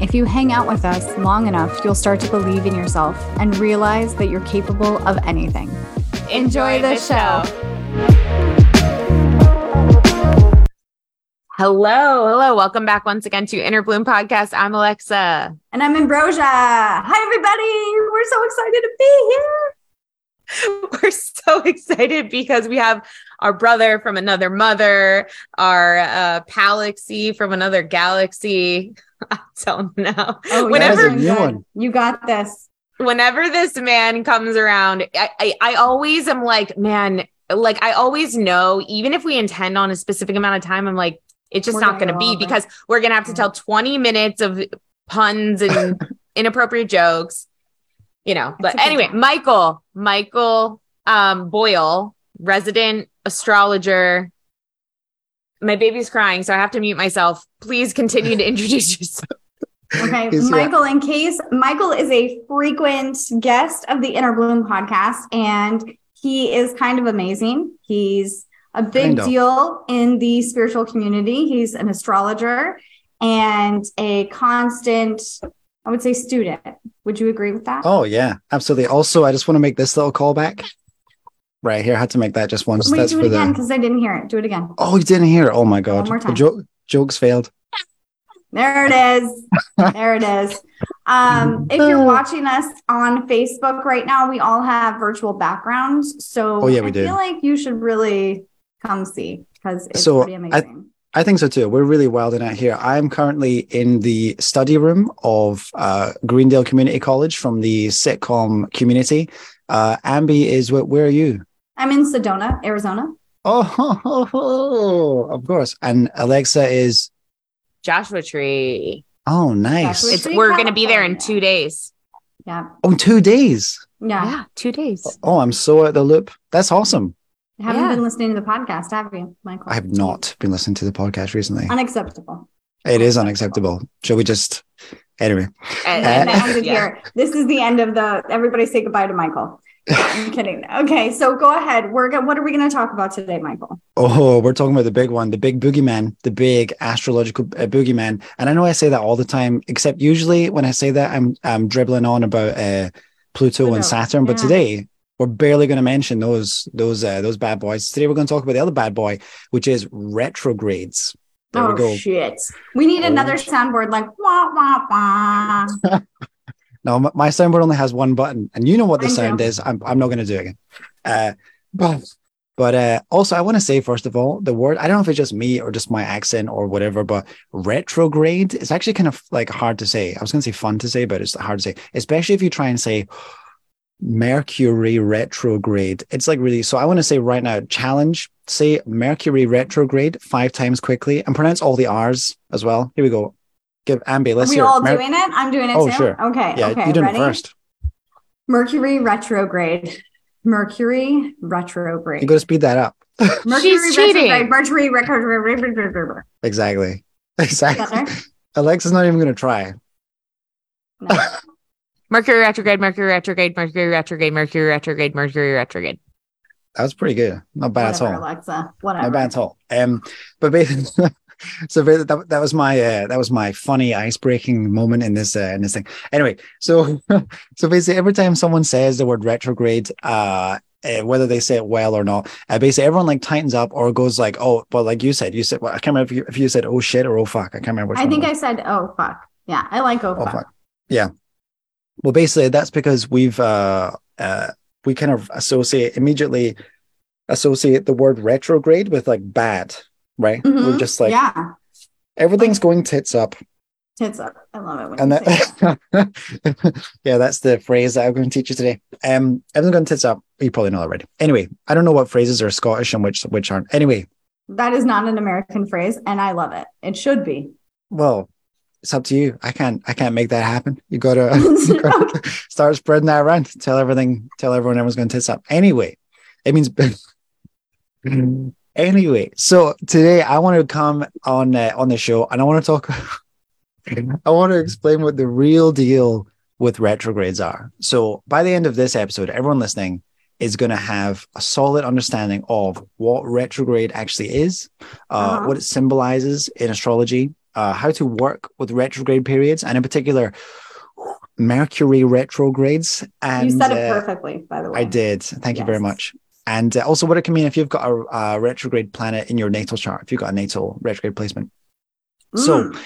if you hang out with us long enough, you'll start to believe in yourself and realize that you're capable of anything. Enjoy, the, show. Hello, hello. Welcome back once again to Inner Bloom Podcast. I'm Alexa. And I'm Ambrosia. Hi, everybody. We're so excited to be here. We're so excited because we have our brother from another mother, our uh, Palaxy from another galaxy. I don't know. Oh, whenever one. you got this. Whenever this man comes around, I, I, I always am like, man, like I always know, even if we intend on a specific amount of time, I'm like, it's just we're not going to be because we're going to have to tell 20 minutes of puns and inappropriate jokes you know, but anyway, Michael, Michael um, Boyle, resident astrologer. My baby's crying, so I have to mute myself. Please continue to introduce yourself. Okay, Michael, in case Michael is a frequent guest of the Inner Bloom podcast, and he is kind of amazing. He's a big deal in the spiritual community. He's an astrologer and a constant I would say student. Would you agree with that? Oh yeah, absolutely. Also, I just want to make this little callback. Right here, I had to make that just once. Wait, That's do it again because. I didn't hear it. Do it again. Oh, you didn't hear it. Oh my god. One more time. The joke jokes failed. There it is. there it is. Um, if you're watching us on Facebook right now, we all have virtual backgrounds. So oh, yeah, we I do. feel like you should really come see because it's so pretty amazing. I think so too. We're really wilding out here. I'm currently in the study room of uh, Greendale Community College from the sitcom community. Uh, Ambi is where, where are you? I'm in Sedona, Arizona. Oh, ho, ho, ho. of course. And Alexa is Joshua Tree. Oh, nice. It's, we're going to be there in two days. Yeah. Oh, two days. Yeah. Yeah, two days. Oh, I'm so at the loop. That's awesome haven't yeah. been listening to the podcast, have you, Michael? I have not been listening to the podcast recently. Unacceptable. It is unacceptable. Shall we just anyway? And, uh, yeah. here. This is the end of the. Everybody say goodbye to Michael. I'm kidding. Okay, so go ahead. We're go- what are we going to talk about today, Michael? Oh, we're talking about the big one, the big boogeyman, the big astrological uh, boogeyman. And I know I say that all the time, except usually when I say that, I'm I'm dribbling on about uh, Pluto, Pluto, and Saturn. But today we're barely going to mention those those uh, those bad boys. Today we're going to talk about the other bad boy, which is retrogrades. There oh, we. Shit. We need oh, another soundboard like wah wah wah. no, my soundboard only has one button, and you know what the I sound know. is. I'm I'm not going to do it again. Uh, but but uh, also, I want to say first of all, the word I don't know if it's just me or just my accent or whatever, but retrograde is actually kind of like hard to say. I was going to say fun to say, but it's hard to say, especially if you try and say Mercury retrograde. It's like really, so I want to say right now, challenge, say Mercury retrograde five times quickly and pronounce all the R's as well. Here we go. Give Ambi, let's Are we hear all Mer- doing it? I'm doing it oh, too. sure. Okay. Yeah, okay. you did Ready? it first. Mercury retrograde. Mercury retrograde. You got to speed that up. Mercury She's retrograde. Mercury retrograde. Exactly. Exactly. Alexa's not even going to try. No. Mercury retrograde, Mercury retrograde, Mercury retrograde, Mercury retrograde, Mercury retrograde. That was pretty good. Not bad Whatever, at all. Alexa. Whatever. Not bad at all. Um, but basically, so that, that was my uh, that was my funny ice breaking moment in this uh, in this thing. Anyway, so so basically, every time someone says the word retrograde, uh, uh, whether they say it well or not. Uh, basically, everyone like tightens up or goes like, "Oh," but like you said, you said, well, I can't remember if you, if you said "oh shit" or "oh fuck." I can't remember. I think I said "oh fuck." Yeah, I like "oh, oh fuck. fuck." Yeah, well, basically, that's because we've uh, uh, we kind of associate immediately associate the word retrograde with like bad, right? Mm-hmm. We're just like, yeah, everything's like, going tits up. Tits up. I love it. and that, yeah, that's the phrase that I'm going to teach you today. Um, everything's going tits up. You probably know already. Anyway, I don't know what phrases are Scottish and which which aren't. Anyway, that is not an American phrase, and I love it. It should be. Well, it's up to you. I can't I can't make that happen. You gotta, you gotta start spreading that around. Tell everything, tell everyone everyone's gonna tits up. Anyway, it means anyway, so today I want to come on uh, on the show and I want to talk. I want to explain what the real deal with retrogrades are. So by the end of this episode, everyone listening is going to have a solid understanding of what retrograde actually is, uh, uh-huh. what it symbolizes in astrology, uh, how to work with retrograde periods, and in particular, Mercury retrogrades. And you said it uh, perfectly, by the way. I did. Thank yes. you very much and uh, also what it can mean if you've got a, a, retrograde planet in your natal chart, if you've got a natal retrograde placement. Mm. So,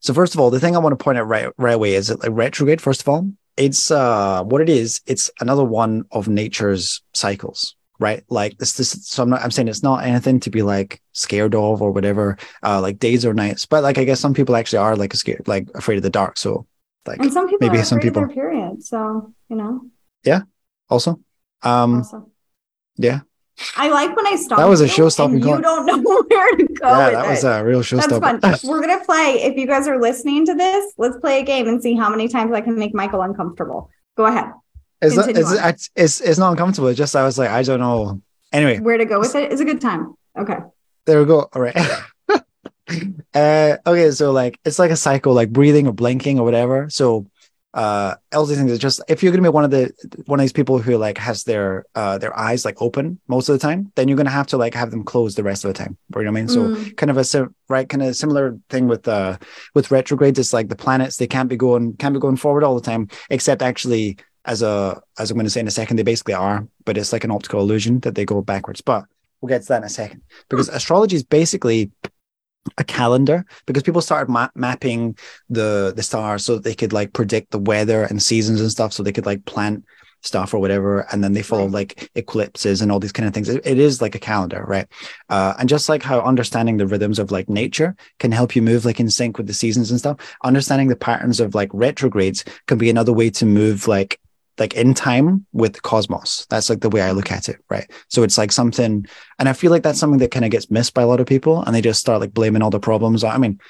so first of all, the thing I want to point out right right away is that like retrograde. First of all, it's uh what it is. It's another one of nature's cycles, right? Like this, this. So I'm not. I'm saying it's not anything to be like scared of or whatever. Uh, like days or nights, but like I guess some people actually are like scared, like afraid of the dark. So, like and some people maybe some people period. So you know. Yeah. Also. Um. Also yeah. I like when I stop. That was a show stopping. You don't know where to go. Yeah, that was it. a real show stopping. We're gonna play. If you guys are listening to this, let's play a game and see how many times I can make Michael uncomfortable. Go ahead. It's not, it's, it's, it's not uncomfortable. It's just I was like, I don't know. Anyway, where to go with it is a good time. Okay. There we go. All right. uh, okay, so like it's like a cycle, like breathing or blinking or whatever. So uh these things is just if you're gonna be one of the one of these people who like has their uh their eyes like open most of the time then you're gonna have to like have them closed the rest of the time you know what i mean? Mm. so kind of a right kind of similar thing with uh with retrogrades it's like the planets they can't be going can't be going forward all the time except actually as a as i'm going to say in a second they basically are but it's like an optical illusion that they go backwards but we'll get to that in a second. Because astrology is basically a calendar because people started ma- mapping the the stars so they could like predict the weather and seasons and stuff so they could like plant stuff or whatever and then they follow like eclipses and all these kind of things. It, it is like a calendar right? Uh, and just like how understanding the rhythms of like nature can help you move like in sync with the seasons and stuff understanding the patterns of like retrogrades can be another way to move like like in time with cosmos. That's like the way I look at it, right? So it's like something, and I feel like that's something that kind of gets missed by a lot of people, and they just start like blaming all the problems. I mean,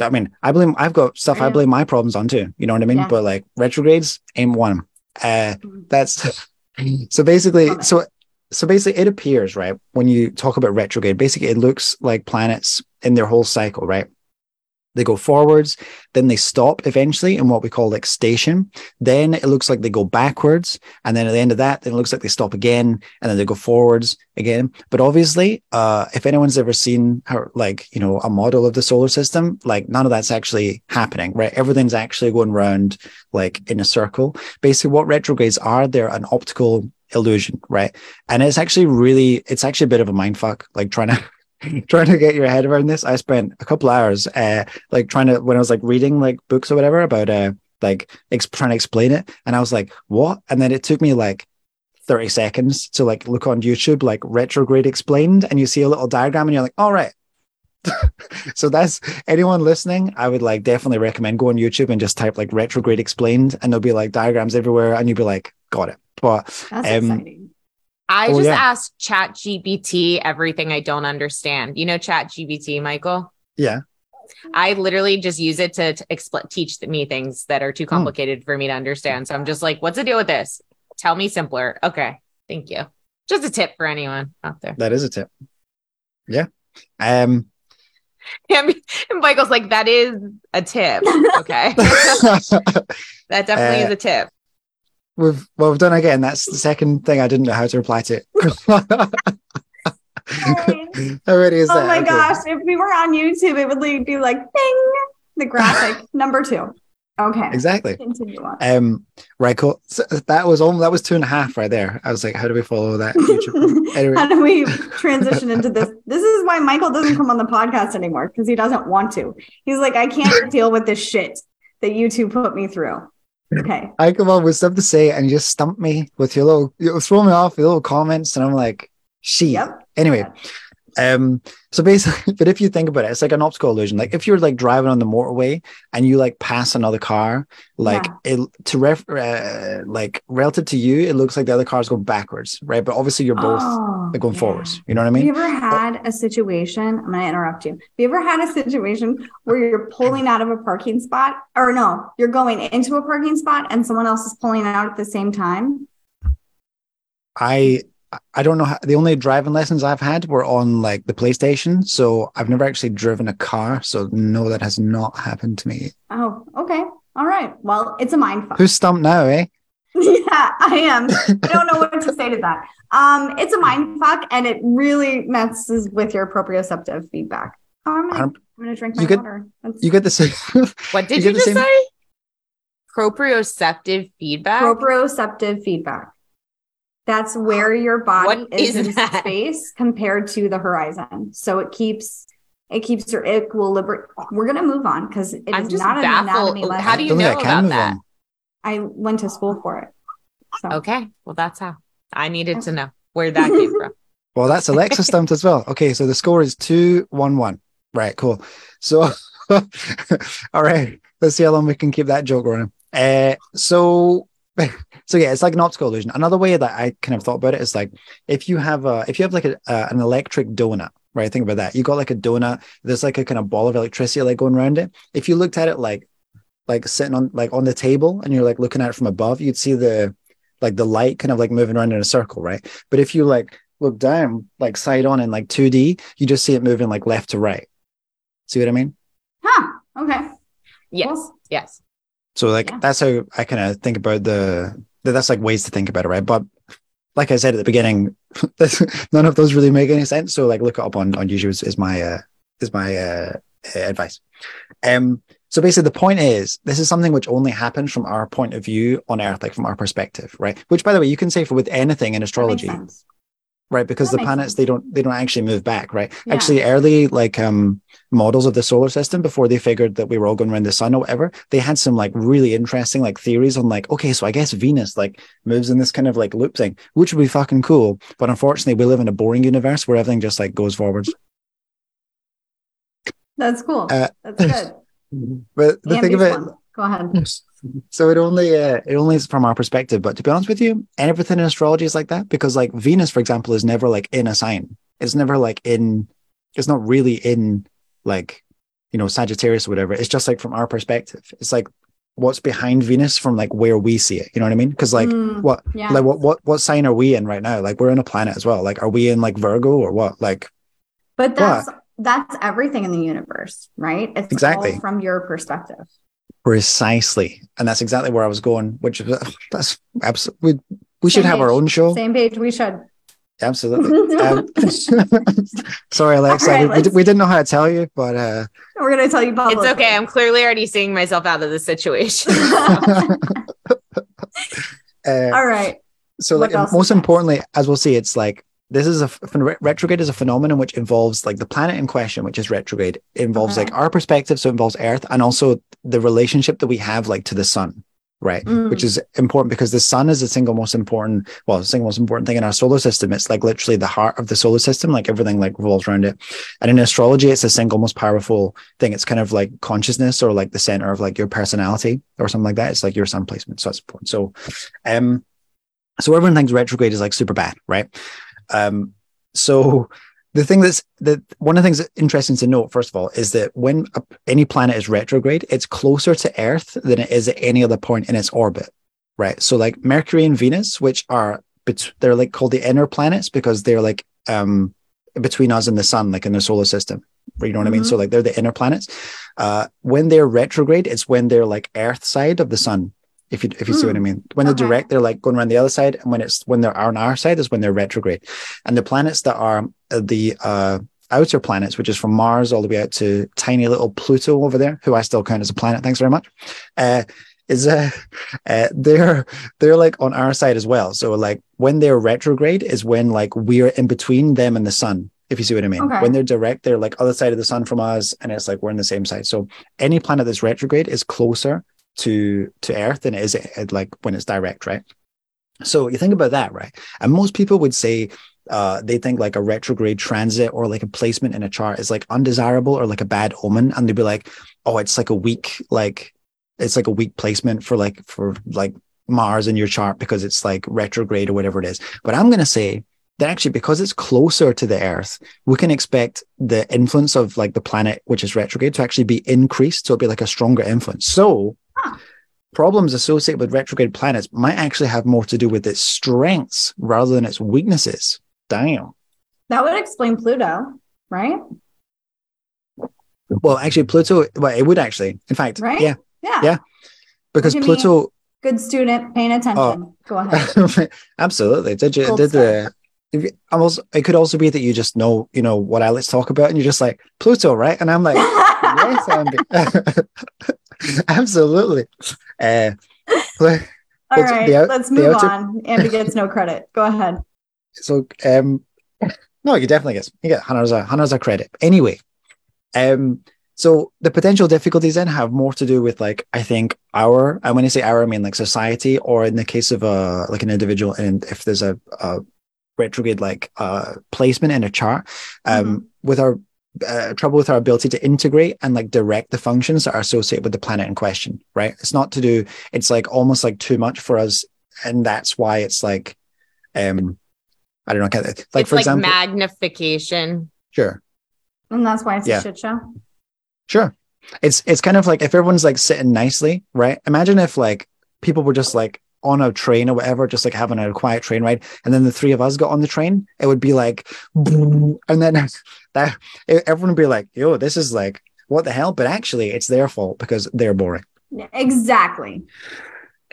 I mean, I blame. I've got stuff I blame my problems on too. You know what I mean? Yeah. But like retrogrades ain't one. Uh, mm-hmm. that's so basically. So so basically, it appears right when you talk about retrograde. Basically, it looks like planets in their whole cycle, right? They go forwards, then they stop eventually in what we call like station. Then it looks like they go backwards. And then at the end of that, then it looks like they stop again and then they go forwards again. But obviously, uh, if anyone's ever seen like, you know, a model of the solar system, like none of that's actually happening, right? Everything's actually going round like in a circle. Basically, what retrogrades are, they're an optical illusion, right? And it's actually really, it's actually a bit of a mind fuck, like trying to trying to get your head around this. I spent a couple hours, uh, like trying to when I was like reading like books or whatever about uh, like ex- trying to explain it, and I was like, what? And then it took me like 30 seconds to like look on YouTube, like retrograde explained, and you see a little diagram, and you're like, all right. so that's anyone listening. I would like definitely recommend go on YouTube and just type like retrograde explained, and there'll be like diagrams everywhere, and you'll be like, got it. But that's um, exciting I oh, just yeah. asked Chat GPT everything I don't understand. You know, Chat GPT, Michael? Yeah. I literally just use it to, to explain, teach me things that are too hmm. complicated mm. for me to understand. So I'm just like, what's the deal with this? Tell me simpler. Okay. Thank you. Just a tip for anyone out there. That is a tip. Yeah. Um, and Michael's like, that is a tip. Okay. that definitely uh, is a tip we've well we've done again. That's the second thing I didn't know how to reply to. Already is. Oh my okay. gosh! If we were on YouTube, it would be like ding the graphic number two. Okay. Exactly. Continue on. Um, right. Cool. So that was only that was two and a half right there. I was like, how do we follow that? anyway. how do we transition into this? This is why Michael doesn't come on the podcast anymore because he doesn't want to. He's like, I can't deal with this shit that you two put me through. Okay. I come up with stuff to say and you just stump me with your little, you throw me off your little comments, and I'm like, She. Yep. Anyway, um, so basically, but if you think about it, it's like an optical illusion. Like if you're like driving on the motorway and you like pass another car, like yeah. it to ref, uh, like relative to you, it looks like the other cars go backwards, right? But obviously you're both oh, like going yeah. forwards. You know what I mean? Have you ever had a situation? I'm gonna interrupt you. Have you ever had a situation where you're pulling out of a parking spot, or no, you're going into a parking spot and someone else is pulling out at the same time? I I don't know how, the only driving lessons I've had were on like the PlayStation. So I've never actually driven a car. So no, that has not happened to me. Oh, okay. All right. Well, it's a mind fuck. Who's stumped now, eh? yeah, I am. I don't know what to say to that. Um, it's a mind fuck and it really messes with your proprioceptive feedback. I'm gonna, I'm gonna drink my you get, water. That's... You get the same. what did you, you just same... say? Proprioceptive feedback. Proprioceptive feedback. That's where your body what is, is in that? space compared to the horizon. So it keeps it keeps your equilibrium. We're gonna move on because it I'm is not baffled. an anatomy lesson. How do you know about that? On. I went to school for it. So. Okay, well that's how I needed to know where that came from. Well, that's Alexa stumped as well. Okay, so the score is two one one. Right, cool. So, all right, let's see how long we can keep that joke running. Uh, so so yeah, it's like an optical illusion. Another way that I kind of thought about it is like if you have a if you have like a, uh, an electric donut, right? Think about that. You got like a donut. There's like a kind of ball of electricity like going around it. If you looked at it like like sitting on like on the table and you're like looking at it from above, you'd see the like the light kind of like moving around in a circle, right? But if you like look down like side on in like 2D, you just see it moving like left to right. See what I mean? Huh. Okay. Yes. Yes. So like yeah. that's how I kind of think about the that's like ways to think about it, right? But like I said at the beginning, none of those really make any sense. So like look it up on on YouTube is, is my uh, is my uh, advice. Um. So basically, the point is, this is something which only happens from our point of view on Earth, like from our perspective, right? Which, by the way, you can say for with anything in astrology right? Because that the planets sense. they don't they don't actually move back right? Yeah. actually early like um models of the solar system before they figured that we were all going around the sun or whatever they had some like really interesting like theories on like okay so i guess venus like moves in this kind of like loop thing which would be fucking cool but unfortunately we live in a boring universe where everything just like goes forwards. That's cool. Uh, that's good. But the and thing about go ahead so it only uh, it only is from our perspective but to be honest with you everything in astrology is like that because like venus for example is never like in a sign. It's never like in it's not really in like you know sagittarius or whatever. It's just like from our perspective. It's like what's behind venus from like where we see it. You know what i mean? Because like mm, what yeah. like what what what sign are we in right now? Like we're in a planet as well. Like are we in like virgo or what? Like but that's what? that's everything in the universe right? It's exactly. from your perspective Precisely. And that's exactly where I was going, which is that's absolutely, we, we should have our own show. Same page. We should. Absolutely. Um, sorry, Alexa. Right, we, we, we, didn't know how to tell you, but uh, we're going to tell you publicly. It's okay. I'm clearly already seeing myself out of the situation. uh, All right. So, like, most importantly, as we'll see, it's like this is a retrograde is a phenomenon which involves like the planet in question which is retrograde it involves like our perspective so it involves earth and also the relationship that we have like to the sun right? Mm. which is important because the sun is the single most important well the single most important thing in our solar system. It's like literally the heart of the solar system like everything like revolves around it. And in astrology it's the single most powerful thing. It's kind of like consciousness or like the center of like your personality or something like that. It's like your sun placement so that's important. So um so everyone thinks retrograde is like super bad right um, so the thing that's that one of the things that's interesting to note, first of all, is that when a, any planet is retrograde, it's closer to Earth than it is at any other point in its orbit, right? So like Mercury and Venus, which are they're like called the inner planets because they're like um between us and the sun, like in the solar system. You know what mm-hmm. I mean? So mm-hmm. like they're the inner planets. Uh, when they're retrograde, it's when they're like Earth side of the sun if you if you mm. see what I hmm. mean. When okay. they're direct, they're like going around the other side, and when it's when they're on our side is when they're retrograde. And the planets that are uh, the uh, outer planets, which is from Mars all the way out to tiny little Pluto over there, who I still count as a planet. Thanks very much. Uh, is uh, uh, they're they're like on our side as well. So like when they're retrograde is when like we're in between them and the sun. If you see what I mean. Okay. When they're direct, they're like other side of the sun from us, and it's like we're in the same side. So any planet that's retrograde is closer to to Earth than it is it, like when it's direct, right? So you think about that, right? And most people would say uh, they think like a retrograde transit or like a placement in a chart is like undesirable or like a bad omen, and they'd be like, "Oh, it's like a weak like it's like a weak placement for like for like Mars in your chart because it's like retrograde or whatever it is." But I'm gonna say that actually because it's closer to the Earth, we can expect the influence of like the planet which is retrograde to actually be increased, so it'll be like a stronger influence. So. Problems associated with retrograde planets might actually have more to do with its strengths rather than its weaknesses. Damn. That would explain Pluto, right? Well, actually, Pluto, well, it would actually. In fact, right? Yeah. Yeah. Yeah. Because Pluto. Good student, paying attention. Oh, Go ahead. absolutely. Did you, Gold did the, you, almost, it could also be that you just know, you know, what I let's talk about, and you're just like, Pluto, right? And I'm like, yes, Andy. absolutely. Uh, All right, out, let's move outer... on. Andy gets no credit. Go ahead. So, um, no, you definitely get you get hundreds of hundreds of credit. Anyway, um, so the potential difficulties then have more to do with like I think our and when I say our I mean like society or in the case of a like an individual and if there's a, a retrograde like uh placement in a chart um mm-hmm. with our uh, trouble with our ability to integrate and like direct the functions that are associated with the planet in question right? It's not to do it's like almost like too much for us and that's why it's like um i don't know like it's for like example magnification. Sure. And that's why it's yeah. a shit show. Sure. It's it's kind of like if everyone's like sitting nicely right? Imagine if like people were just like on a train or whatever, just like having a quiet train ride, and then the three of us got on the train, it would be like, and then that everyone would be like, "Yo, this is like what the hell?" But actually, it's their fault because they're boring. Exactly.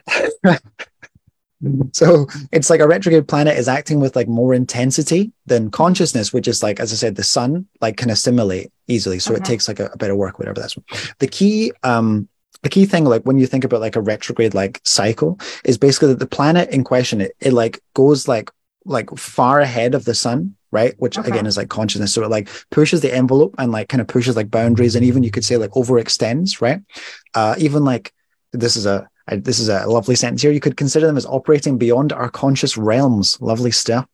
so it's like a retrograde planet is acting with like more intensity than consciousness, which is like, as I said, the sun like can assimilate easily. So okay. it takes like a, a bit of work, whatever that's. The key um the key thing, like when you think about like a retrograde like cycle, is basically that the planet in question it, it like goes like like far ahead of the sun, right? Which okay. again is like consciousness. So it like pushes the envelope and like kind of pushes like boundaries, and even you could say like overextends, right? Uh, even like this is a I, this is a lovely sentence here. You could consider them as operating beyond our conscious realms. Lovely stuff.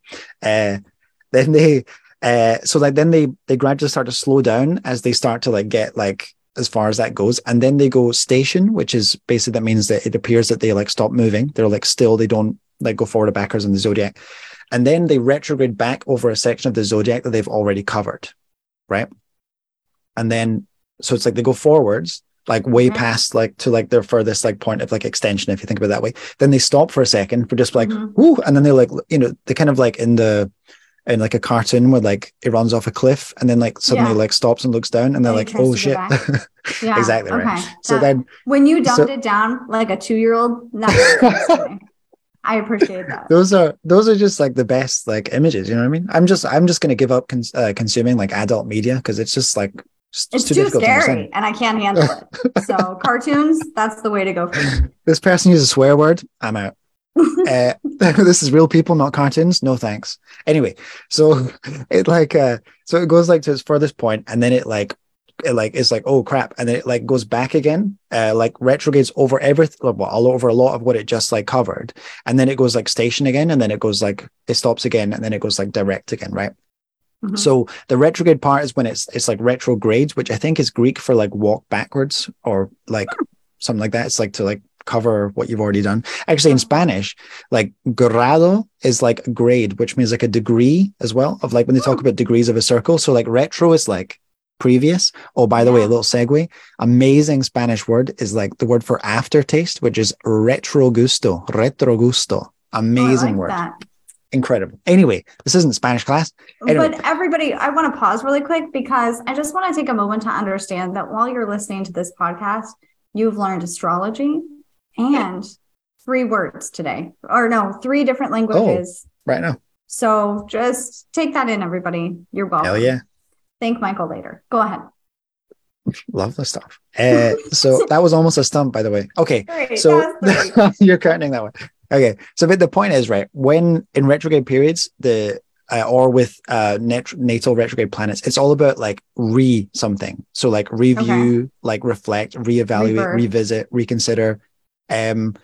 Uh, then they, uh, so like then they they gradually start to slow down as they start to like get like as far as that goes. And then they go station, which is basically that means that it appears that they like stop moving. They're like still, they don't like go forward or backwards in the zodiac. And then they retrograde back over a section of the zodiac that they've already covered. Right. And then, so it's like they go forwards, like way mm-hmm. past like to like their furthest like point of like extension, if you think about it that way. Then they stop for a second for just like, mm-hmm. whoo, and then they're like, you know, they kind of like in the in like a cartoon where like it runs off a cliff and then like suddenly yeah. like stops and looks down and they're like, oh shit. yeah. exactly okay. right. So that, then when you dumped so, it down like a two year old, I appreciate that. Those are those are just like the best like images. You know what I mean? I'm just I'm just gonna give up cons- uh, consuming like adult media because it's just like just, it's too, too scary to and I can't handle it. So cartoons, that's the way to go for me. This person uses a swear word. I'm out uh, this is real people, not cartoons. No thanks. Anyway, so it like uh, so it goes like to its furthest point, and then it like it like it's like oh crap, and then it like goes back again, uh, like retrogrades over everything, well, all over a lot of what it just like covered, and then it goes like station again, and then it goes like it stops again, and then it goes like direct again, right? Mm-hmm. So the retrograde part is when it's it's like retrogrades, which I think is Greek for like walk backwards or like something like that. It's like to like cover what you've already done. Actually, in Spanish, like grado is like grade, which means like a degree as well of like when they talk about degrees of a circle. So like retro is like previous. Oh, by the way, a little segue. Amazing Spanish word is like the word for aftertaste, which is retrogusto. Retrogusto. Oh, Amazing like word. That. Incredible. Anyway, this isn't Spanish class. Anyway. But everybody, I want to pause really quick because I just want to take a moment to understand that while you're listening to this podcast, you've learned astrology, and three words today, or no, three different oh, languages. Oh, right now. So just take that in, everybody. You're welcome. Hell yeah. Thank Michael later. Go ahead. Love the stuff. Uh, so that was almost a stump, by the way. Okay. Great. So you're counting that one. Okay. So, but the point is, right, when in retrograde periods, the uh, or with uh, nat- natal retrograde planets, it's all about like re something. So, like review, okay. like reflect, reevaluate, Rebirth. revisit, reconsider, um,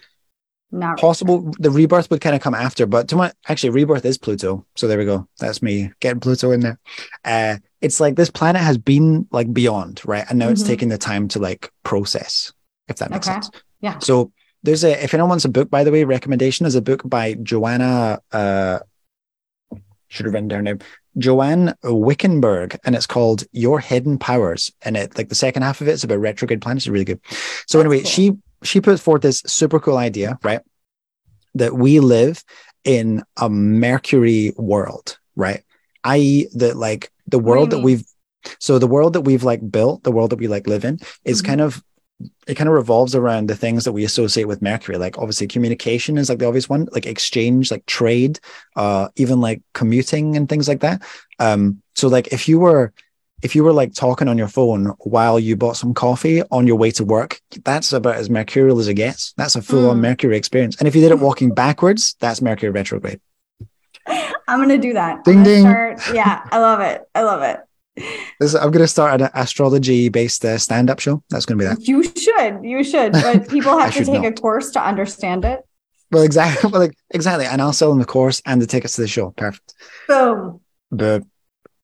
Not possible the rebirth would kind of come after, but to my actually rebirth is Pluto. So there we go. That's me getting Pluto in there. Uh it's like this planet has been like beyond, right? And now mm-hmm. it's taking the time to like process, if that makes okay. sense. Yeah. So there's a if anyone wants a book, by the way, recommendation is a book by Joanna uh should have written down now. Joanne Wickenburg, and it's called Your Hidden Powers. And it like the second half of it is about retrograde planets. It's really good. So That's anyway, cool. she she puts forth this super cool idea, right? That we live in a Mercury world, right? I.e., that like the world that we've so the world that we've like built, the world that we like live in, is mm-hmm. kind of it kind of revolves around the things that we associate with Mercury. Like obviously communication is like the obvious one, like exchange, like trade, uh, even like commuting and things like that. Um, so like if you were if you were like talking on your phone while you bought some coffee on your way to work, that's about as mercurial as it gets. That's a full on mm. Mercury experience. And if you did it walking backwards, that's Mercury retrograde. I'm gonna do that. Ding ding. Start, yeah, I love it. I love it. This, I'm going to start an astrology based uh, stand up show. That's going to be that. You should. You should. But people have to take a course to understand it. Well, exactly. Well, like, exactly. And I'll sell them the course and the tickets to the show. Perfect. Boom. But,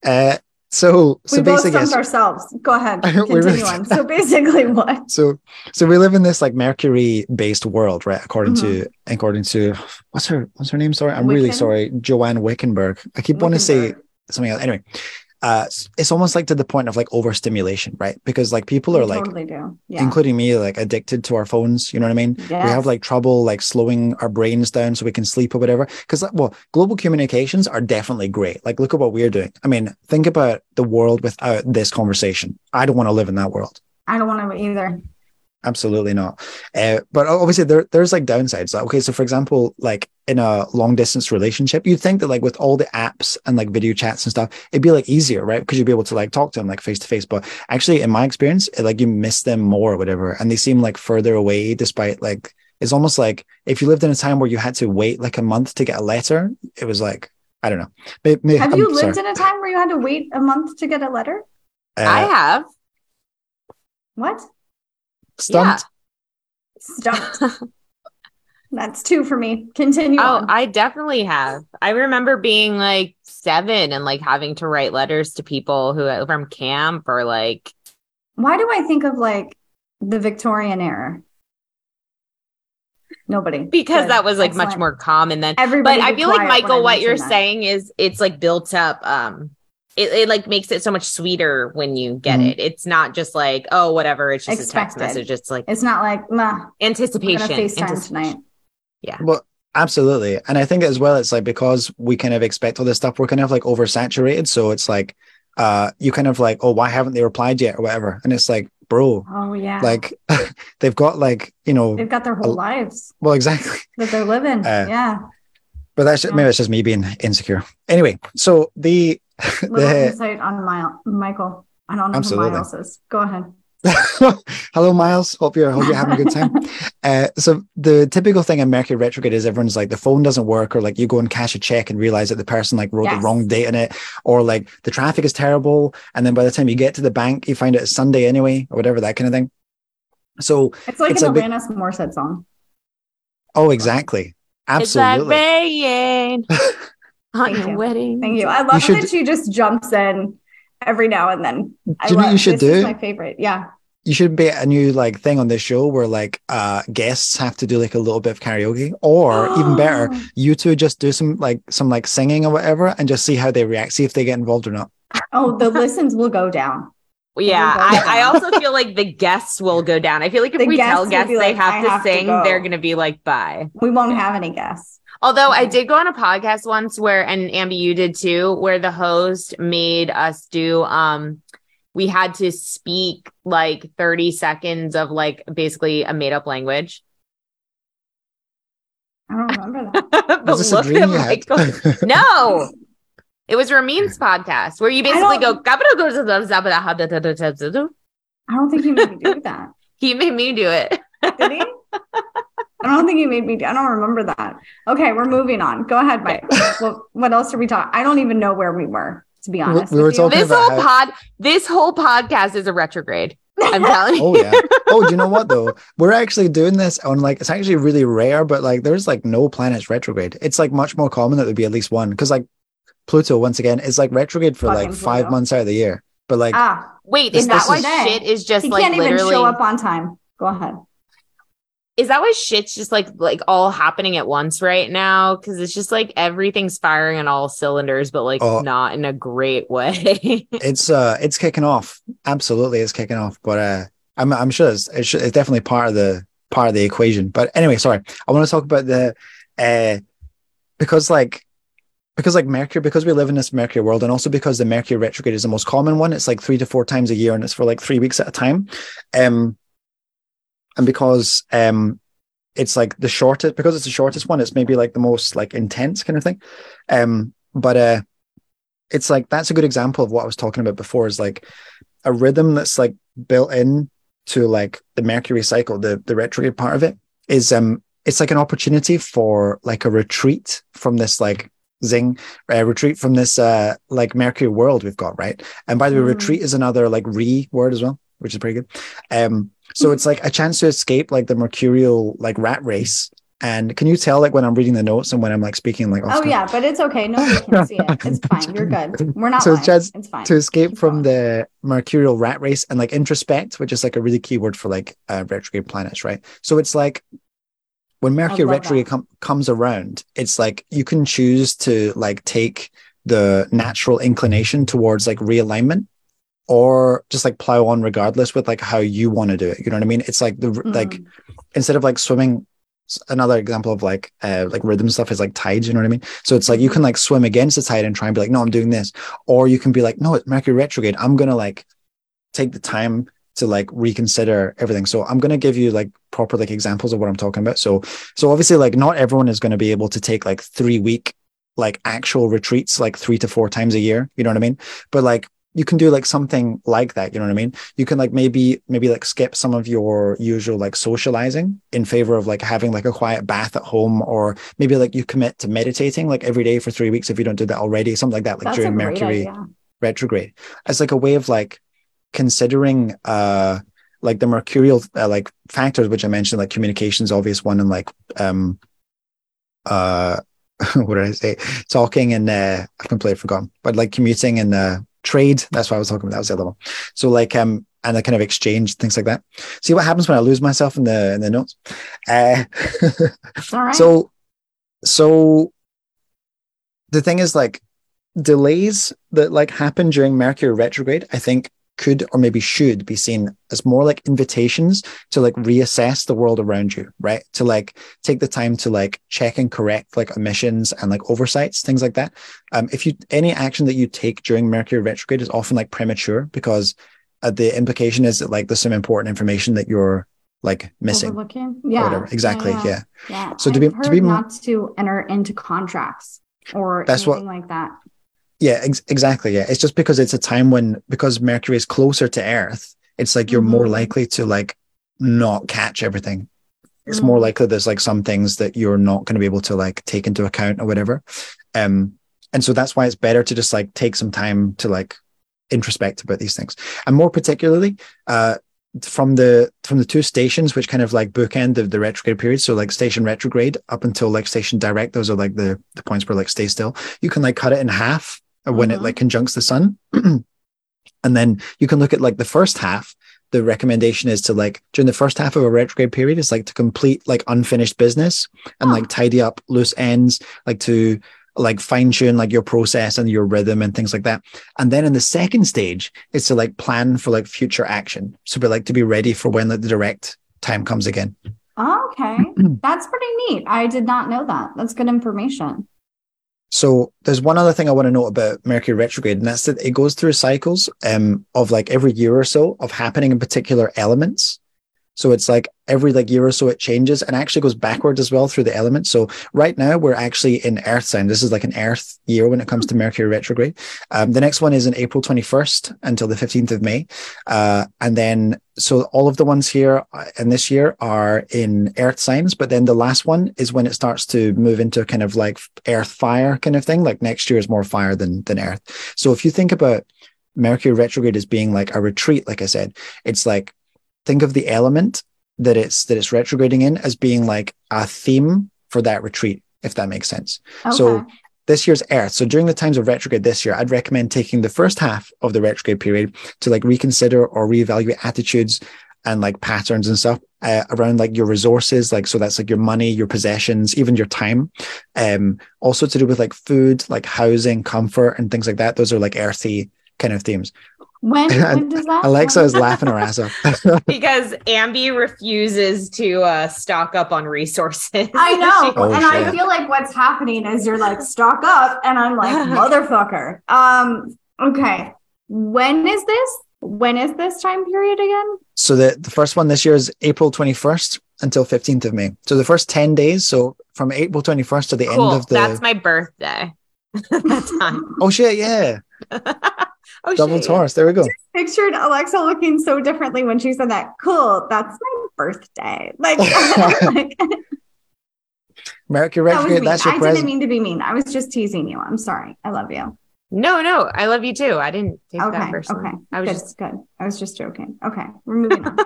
uh, so, so we basically, both ourselves. Go ahead. Continue really, on. So basically, what? So, so we live in this like Mercury-based world, right? According mm-hmm. to, according to, what's her, what's her name? Sorry, I'm Wicken? really sorry, Joanne Wickenburg. I keep wanting to say something else. Anyway, uh, it's almost like to the point of like overstimulation, right? Because like people are like, totally do. Yeah. including me, like addicted to our phones. You know what I mean? Yes. We have like trouble like slowing our brains down so we can sleep or whatever. Because well, global communications are definitely great. Like, look at what we're doing. I mean, think about the world without this conversation. I don't want to live in that world. I don't want to either absolutely not. Uh, but obviously, there there's like downsides. okay, so for example, like in a long distance relationship, you'd think that like with all the apps and like video chats and stuff, it'd be like easier, right? Because you'd be able to like talk to them like face to face. But actually, in my experience, it, like you miss them more or whatever, and they seem like further away, despite like it's almost like if you lived in a time where you had to wait like a month to get a letter, it was like I don't know. Maybe, have I'm you lived sorry. in a time where you had to wait a month to get a letter? Uh, I have. What? Stumped. Yeah. Stumped. That's two for me. Continue. Oh, on. I definitely have. I remember being like seven and like having to write letters to people who from camp or like. Why do I think of like the Victorian era? Nobody. Because Good. that was like Excellent. much more common than everybody. But I feel like Michael, what you're that. saying is it's like built up um it, it like makes it so much sweeter when you get mm-hmm. it. It's not just like, oh, whatever. It's just Expected. a text message. It's like it's not like Ma, anticipation. FaceTime anticipation. tonight. Yeah. Well, absolutely. And I think as well, it's like because we kind of expect all this stuff, we're kind of like oversaturated. So it's like uh you kind of like, oh, why haven't they replied yet or whatever? And it's like, bro. Oh yeah. Like they've got like, you know they've got their whole a, lives. Well, exactly. That they're living. Uh, yeah. But that's yeah. maybe it's just me being insecure. Anyway, so the Little the, insight on Miles, Michael. I don't know absolutely. who Miles is. Go ahead. Hello, Miles. Hope you're hope you're having a good time. uh, so the typical thing in Mercury retrograde is everyone's like the phone doesn't work, or like you go and cash a check and realize that the person like wrote yes. the wrong date in it, or like the traffic is terrible, and then by the time you get to the bank, you find it it's Sunday anyway, or whatever that kind of thing. So it's like it's an Alanis Morissette song. Oh, exactly. Absolutely. It's like rain. on your wedding. Thank you. I love should, that she just jumps in every now and then. Do you know what you should do? my favorite. Yeah. You should be a new like thing on this show where like uh guests have to do like a little bit of karaoke, or even better, you two just do some like some like singing or whatever, and just see how they react, see if they get involved or not. Oh, the listens will go down. Yeah, I, I, also feel like the guests will go down. I feel like if the we guests tell guests they like, have to sing, to they're going to be like, bye. We won't have any guests. Although I did go on a podcast once where, and Ambi, you did too, where the host made us do, um, we had to speak like 30 seconds of like basically a made up language. I don't remember that. the look that Michael. no, it was Ramin's podcast where you basically go, I don't think he made me do that. he made me do it. Did he? I don't think you made me. I don't remember that. Okay, we're moving on. Go ahead, Mike. what, what else did we talk? I don't even know where we were. To be honest, we, we were talking this whole how- pod. This whole podcast is a retrograde. I'm telling you. Oh yeah. Oh, do you know what though? We're actually doing this on like it's actually really rare, but like there's like no planets retrograde. It's like much more common that there'd be at least one because like Pluto once again is like retrograde for Fucking like five Pluto. months out of the year. But like, ah, wait, is that why shit is just he like can't literally... even show up on time? Go ahead. Is that why shit's just like like all happening at once right now? Because it's just like everything's firing on all cylinders, but like oh, not in a great way. it's uh, it's kicking off. Absolutely, it's kicking off. But uh, I'm I'm sure it's it's, it's definitely part of the part of the equation. But anyway, sorry, I want to talk about the uh, because like because like Mercury, because we live in this Mercury world, and also because the Mercury retrograde is the most common one, it's like three to four times a year, and it's for like three weeks at a time. Um, and because um, it's like the shortest, because it's the shortest one, it's maybe like the most like intense kind of thing. Um, but uh, it's like that's a good example of what I was talking about before. Is like a rhythm that's like built in to like the Mercury cycle, the the retrograde part of it is um it's like an opportunity for like a retreat from this like zing uh, retreat from this uh like mercury world we've got right and by the way mm. retreat is another like re word as well which is pretty good um so it's like a chance to escape like the mercurial like rat race. And can you tell like when I'm reading the notes and when I'm like speaking like oh yeah but it's okay. Nobody can see it. It's fine. You're good. We're not so it's chance it's fine. to escape Keep from going. the mercurial rat race and like introspect which is like a really key word for like uh, retrograde planets right? So it's like when Mercury retrograde com- comes around, it's like you can choose to like take the natural inclination towards like realignment or just like plow on regardless with like how you want to do it. You know what I mean? It's like the mm. like instead of like swimming another example of like uh like rhythm stuff is like tides, you know what I mean? So it's like you can like swim against the tide and try and be like, no, I'm doing this. Or you can be like, no, it's Mercury retrograde. I'm gonna like take the time to like reconsider everything. So I'm going to give you like proper like examples of what I'm talking about. So so obviously like not everyone is going to be able to take like 3 week like actual retreats like 3 to 4 times a year, you know what I mean? But like you can do like something like that, you know what I mean? You can like maybe maybe like skip some of your usual like socializing in favor of like having like a quiet bath at home or maybe like you commit to meditating like every day for 3 weeks if you don't do that already, something like that like That's during Mercury idea. retrograde. As like a way of like considering uh like the mercurial uh, like factors which i mentioned like communications obvious one and like um uh what did i say talking and uh i've completely forgotten but like commuting and uh trade. That's what i was talking about. That was the other one. So like um and the kind of exchange things like that. See what happens when i lose myself in the in the notes? Uh All right. so so the thing is like delays that like happen during mercury retrograde i think could or maybe should be seen as more like invitations to like reassess the world around you, right? To like take the time to like check and correct like omissions and like oversights, things like that. Um, if you any action that you take during Mercury retrograde is often like premature because uh, the implication is that like there's some important information that you're like missing. Overlooking? Yeah. Exactly. Yeah. Yeah. yeah. So to be to be not to enter into contracts or that's anything what, like that. Yeah, ex- exactly. Yeah, it's just because it's a time when because Mercury is closer to Earth, it's like you're mm-hmm. more likely to like not catch everything. It's mm-hmm. more likely there's like some things that you're not going to be able to like take into account or whatever. Um, and so that's why it's better to just like take some time to like introspect about these things, and more particularly, uh, from the from the two stations which kind of like bookend the, the retrograde period so like station retrograde up until like station direct those are like the the points where like stay still you can like cut it in half when mm-hmm. it like conjuncts the sun. and then you can look at like the first half. The recommendation is to like during the first half of a retrograde period is like to complete like unfinished business and oh. like tidy up loose ends, like to like fine tune like your process and your rhythm and things like that. And then in the second stage is to like plan for like future action. So be like to be ready for when like, the direct time comes again. okay. That's pretty neat. I did not know that. That's good information. So there's one other thing I want to note about Mercury retrograde, and that's that it goes through cycles um, of like every year or so of happening in particular elements. So it's like every like year or so it changes and actually goes backwards as well through the elements. So right now we're actually in Earth sign. This is like an Earth year when it comes to Mercury retrograde. Um, the next one is in April 21st until the 15th of May. Uh, and then so all of the ones here in uh, this year are in Earth signs, but then the last one is when it starts to move into kind of like Earth fire kind of thing. Like next year is more fire than than Earth. So if you think about Mercury retrograde as being like a retreat, like I said. It's like think of the element that it's that it's retrograding in as being like a theme for that retreat, if that makes sense. Okay. So this year's Earth. So during the times of retrograde this year, I'd recommend taking the first half of the retrograde period to like reconsider or reevaluate attitudes and like patterns and stuff uh, around like your resources like so that's like your money your possessions even your time um also to do with like food like housing comfort and things like that those are like earthy kind of themes when, when does that Alexa is laughing her ass off because Ambi refuses to uh, stock up on resources. I know. oh, and shit. I feel like what's happening is you're like, stock up. And I'm like, motherfucker. Um, okay. When is this? When is this time period again? So the, the first one this year is April 21st until 15th of May. So the first 10 days. So from April 21st to the cool. end of the. That's my birthday. that time. oh, shit. Yeah. Oh, Double shit. Taurus. There we go. pictured Alexa looking so differently when she said that. Cool. That's my birthday. Like, like Mercury retrograde. That that's your I present. didn't mean to be mean. I was just teasing you. I'm sorry. I love you. No, no, I love you too. I didn't take okay, that personally. Okay, I was good, just good. I was just joking. Okay, we're moving on.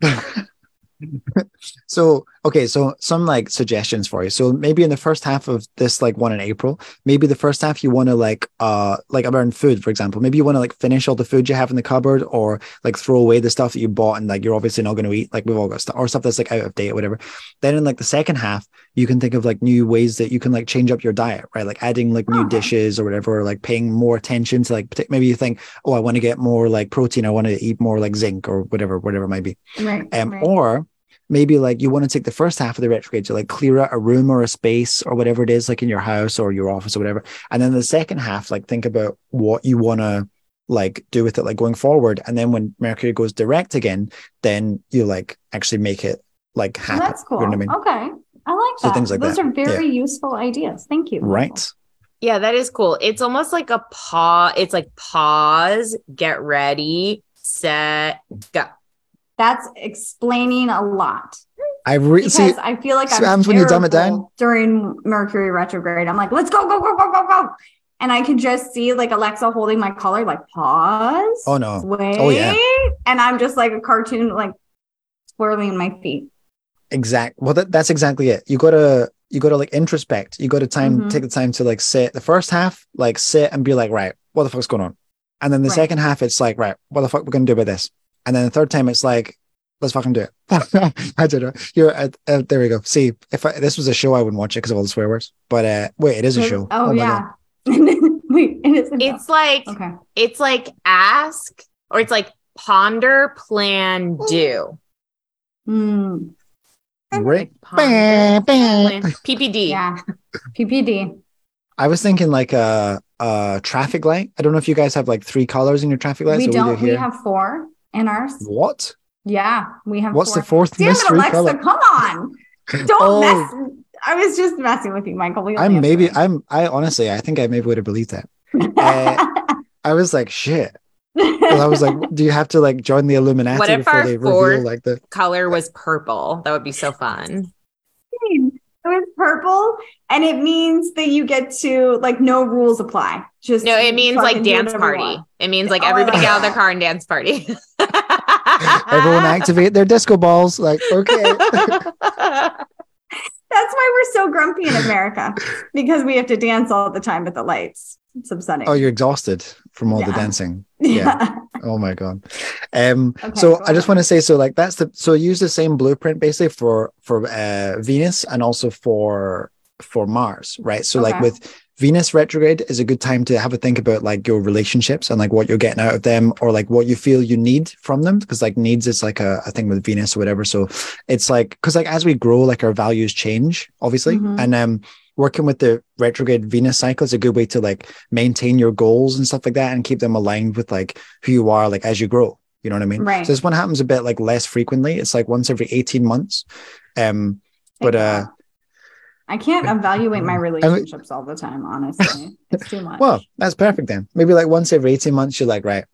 so okay so some like suggestions for you. So maybe in the first half of this like one in april maybe the first half you want to like uh like around food for example. Maybe you want to like finish all the food you have in the cupboard or like throw away the stuff that you bought and like you're obviously not going to eat like we've all got stuff or stuff that's like out of date or whatever. Then in like the second half you can think of like new ways that you can like change up your diet right? Like adding like new dishes or whatever or like paying more attention to like maybe you think oh i want to get more like protein. I want to eat more like zinc or whatever whatever it might be. Right, um, right. or maybe like you want to take the first half of the retrograde to like clear out a room or a space or whatever it is, like in your house or your office or whatever. And then the second half, like think about what you want to like do with it, like going forward. And then when Mercury goes direct again, then you like actually make it like oh, happen. That's cool. You know I mean? Okay. I like so that. things like Those that. are very yeah. useful ideas. Thank you. Right. Yeah, that is cool. It's almost like a pause. It's like pause, get ready, set, go. That's explaining a lot. I re- because see, I feel like I'm when you dumb it down during Mercury retrograde. I'm like, let's go, go, go, go, go, go. And I can just see like Alexa holding my collar, like pause. Oh no. Wait. Oh yeah. And I'm just like a cartoon, like swirling my feet. Exact. Well, that, that's exactly it. You gotta you gotta like introspect. You gotta time mm-hmm. take the time to like sit. The first half, like sit and be like, right, what the fuck's going on? And then the right. second half, it's like, right, what the fuck we're gonna do about this? And then the third time, it's like, let's fucking do it. I don't know. You're at, uh, there we go. See, if I, this was a show, I wouldn't watch it because of all the swear words. But uh, wait, it is a show. Oh, oh yeah. wait, it is. It's like okay. It's like ask or it's like ponder, plan, do. Hmm. Right. PPD. Yeah. PPD. I was thinking like a, a traffic light. I don't know if you guys have like three colors in your traffic lights. We don't. We have four in ours. What? Yeah, we have. What's four. the fourth Damn mystery Alexa, color? Come on, don't oh. mess. I was just messing with you, Michael. I'm maybe. I'm. I honestly, I think I maybe would have believed that. uh, I was like, shit. I was like, do you have to like join the Illuminati what if before our they reveal like the color was purple? That would be so fun. It was purple, and it means that you get to like no rules apply. Just no, it means like dance party. It means like everybody get out of their car and dance party. Everyone activate their disco balls. Like, okay. That's why we're so grumpy in America because we have to dance all the time at the lights subsiding. Oh, you're exhausted from all yeah. the dancing. Yeah. oh my god. Um. Okay, so I just want to say, so like that's the so use the same blueprint basically for for uh, Venus and also for for Mars, right? So okay. like with Venus retrograde is a good time to have a think about like your relationships and like what you're getting out of them or like what you feel you need from them. Because like needs is like a, a thing with Venus or whatever. So it's like, because like as we grow, like our values change, obviously. Mm-hmm. And um, working with the retrograde Venus cycle is a good way to like maintain your goals and stuff like that and keep them aligned with like who you are, like as you grow. You know what I mean? Right. So this one happens a bit like less frequently. It's like once every 18 months. Um, but uh, I can't evaluate my relationships all the time, honestly. It's too much. Well, that's perfect then. Maybe like once every 18 months, you're like, right,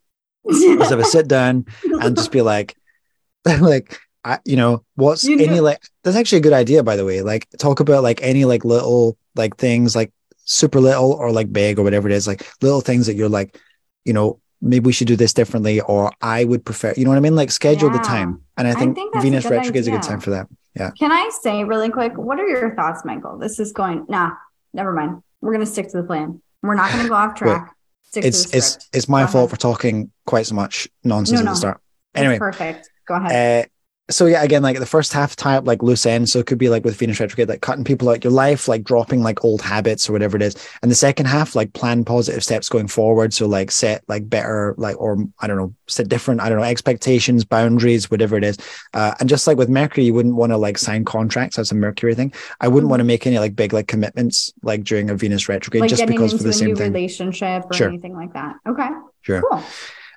let's have a sit down and just be like, like, I, you know, what's you any like, that's actually a good idea, by the way. Like, talk about like any like little like things, like super little or like big or whatever it is, like little things that you're like, you know, maybe we should do this differently, or I would prefer, you know what I mean? Like schedule yeah. the time. And I think, I think Venus retrograde is a good time for that. Yeah. Can I say really quick, what are your thoughts, Michael? This is going, nah, never mind. We're going to stick to the plan. We're not going to go off track. it's it's it's my go fault ahead. for talking quite so much nonsense no, no. at the start. Anyway, perfect. Go ahead. Uh, so yeah, again, like the first half tie up like loose ends. So it could be like with Venus retrograde, like cutting people out your life, like dropping like old habits or whatever it is. And the second half, like plan positive steps going forward. So like set like better, like or I don't know, set different, I don't know, expectations, boundaries, whatever it is. Uh, and just like with Mercury, you wouldn't want to like sign contracts. That's a Mercury thing. I wouldn't mm-hmm. want to make any like big like commitments like during a Venus retrograde, like just because for the same thing. Relationship or sure. anything like that. Okay. Sure. Cool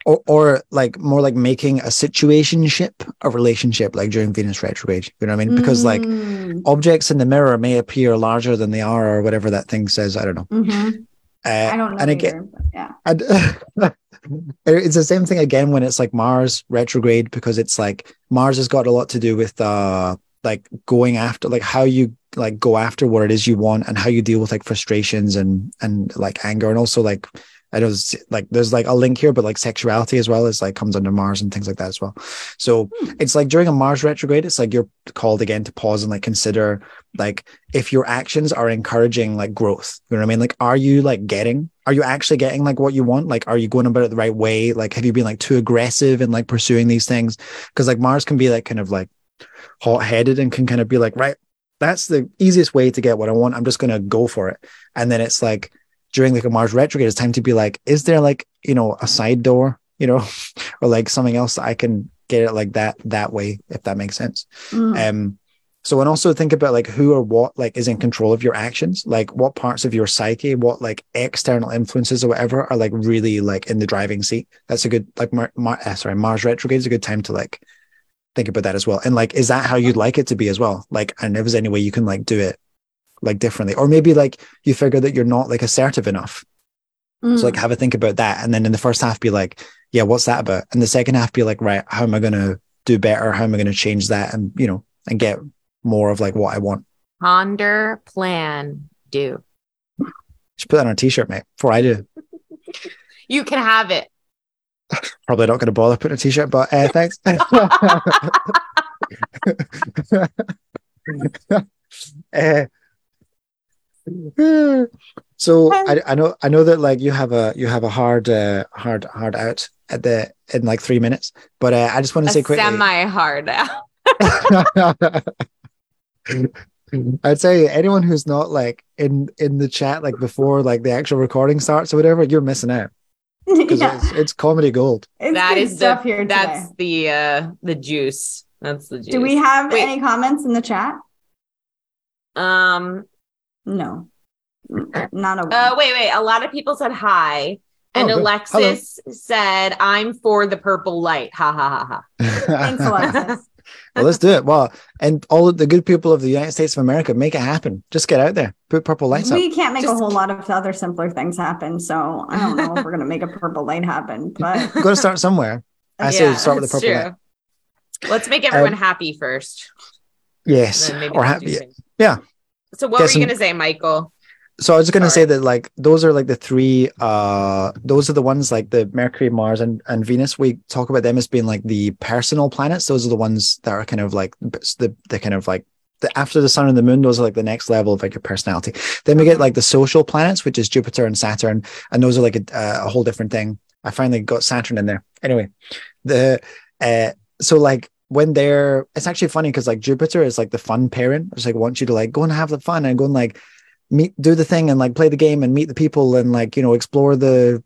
or, or like more like making a situationship a relationship like during venus retrograde you know what i mean because mm. like objects in the mirror may appear larger than they are or whatever that thing says i don't know mm-hmm. uh, i don't know and again yeah it's the same thing again when it's like mars retrograde because it's like mars has got a lot to do with uh like going after like how you like go after what it is you want and how you deal with like frustrations and and like anger and also like I know like there's like a link here, but like sexuality as well as like comes under Mars and things like that as well. So hmm. it's like during a Mars retrograde, it's like you're called again to pause and like consider like if your actions are encouraging like growth. You know what I mean? Like, are you like getting? Are you actually getting like what you want? Like, are you going about it the right way? Like, have you been like too aggressive in like pursuing these things? Because like Mars can be like kind of like hot headed and can kind of be like, right, that's the easiest way to get what I want. I'm just gonna go for it. And then it's like during like a Mars retrograde, it's time to be like, is there like, you know, a side door, you know, or like something else that I can get it like that, that way, if that makes sense. Mm. Um, so and also think about like who or what like is in control of your actions, like what parts of your psyche, what like external influences or whatever are like really like in the driving seat. That's a good like Mar-, Mar- uh, sorry Mars retrograde is a good time to like think about that as well. And like, is that how you'd like it to be as well? Like, and if there's any way you can like do it like differently. Or maybe like you figure that you're not like assertive enough. Mm. so like have a think about that. And then in the first half be like yeah what's that about? And the second half be like right how am i going to do better? How am i going to change that and you know and get more of like what i want? Ponder plan do. Just put that on a t-shirt mate before i do. You can have it. Probably not going to bother putting a t-shirt but uh, thanks. Uh, so I, I know I know that like you have a you have a hard uh, hard hard out at the in like three minutes, but uh, I just want to say quickly semi hard out. I'd say anyone who's not like in in the chat like before like the actual recording starts or whatever, you're missing out because yeah. it's, it's, comedy gold. It's that is stuff the, here. That's the uh the juice. That's the juice. Do we have Wait. any comments in the chat? Um, no, not a. Uh, wait, wait. A lot of people said hi, and oh, Alexis Hello. said, "I'm for the purple light." Ha ha ha ha. Thanks, Alexis. well, let's do it. Well, and all the good people of the United States of America, make it happen. Just get out there, put purple lights we up. We can't make Just... a whole lot of other simpler things happen. So I don't know if we're going to make a purple light happen, but we got to start somewhere. I yeah, say start with the purple true. light. Let's make everyone um, happy first. Yes, or happy. Yeah, so what were you going to say, Michael? So I was going to say that like those are like the three uh those are the ones like the Mercury, Mars and and Venus we talk about them as being like the personal planets. Those are the ones that are kind of like the the kind of like the, after the sun and the moon, those are like the next level of like your personality. Then we get like the social planets, which is Jupiter and Saturn, and those are like a, a whole different thing. I finally got Saturn in there. Anyway, the uh, so like when they're it's actually funny because like Jupiter is like the fun parent. It's like wants you to like go and have the fun and go and like meet do the thing and like play the game and meet the people and like you know explore the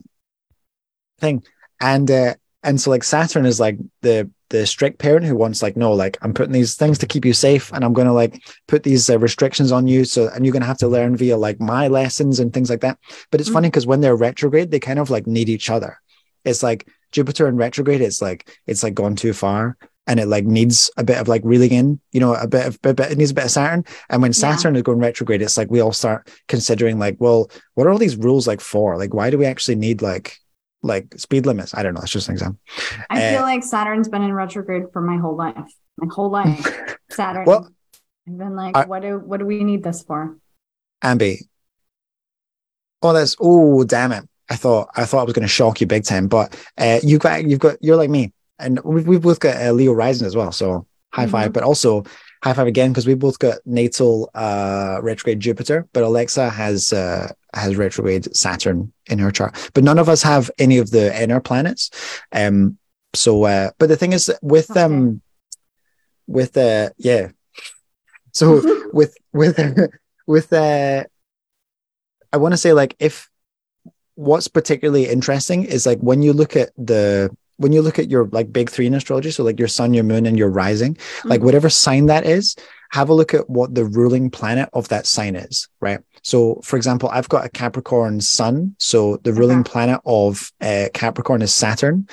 thing. And uh and so like Saturn is like the the strict parent who wants like no like I'm putting these things to keep you safe and I'm going to like put these uh, restrictions on you so and you're going to have to learn via like my lessons and things like that. But it's mm-hmm. funny because when they're retrograde they kind of like need each other. It's like Jupiter in retrograde it's like it's like gone too far and it like needs a bit of like reeling in, you know, a bit of a bit, it needs a bit of Saturn. And when Saturn yeah. is going retrograde, it's like we all start considering like, well, what are all these rules like for? Like, why do we actually need like like speed limits? I don't know. It's just an example. I uh, feel like Saturn's been in retrograde for my whole life. My whole life. Saturn. well, I've been like, I, what do what do we need this for? Ambi. Oh, that's oh damn it. I thought I thought I was going to shock you big time, but uh, you got you've got you're like me, and we've, we've both got uh, Leo rising as well. So high mm-hmm. five, but also high five again because we both got natal uh, retrograde Jupiter, but Alexa has uh, has retrograde Saturn in her chart, but none of us have any of the inner planets. Um, so, uh, but the thing is with okay. um, with uh, yeah, so with with with uh, I want to say like if what's particularly interesting is like when you look at the when you look at your like big three in astrology, so like your sun, your moon, and your rising, mm-hmm. like whatever sign that is, have a look at what the ruling planet of that sign is, right? So, for example, I've got a Capricorn sun. So the ruling uh-huh. planet of uh, Capricorn is Saturn,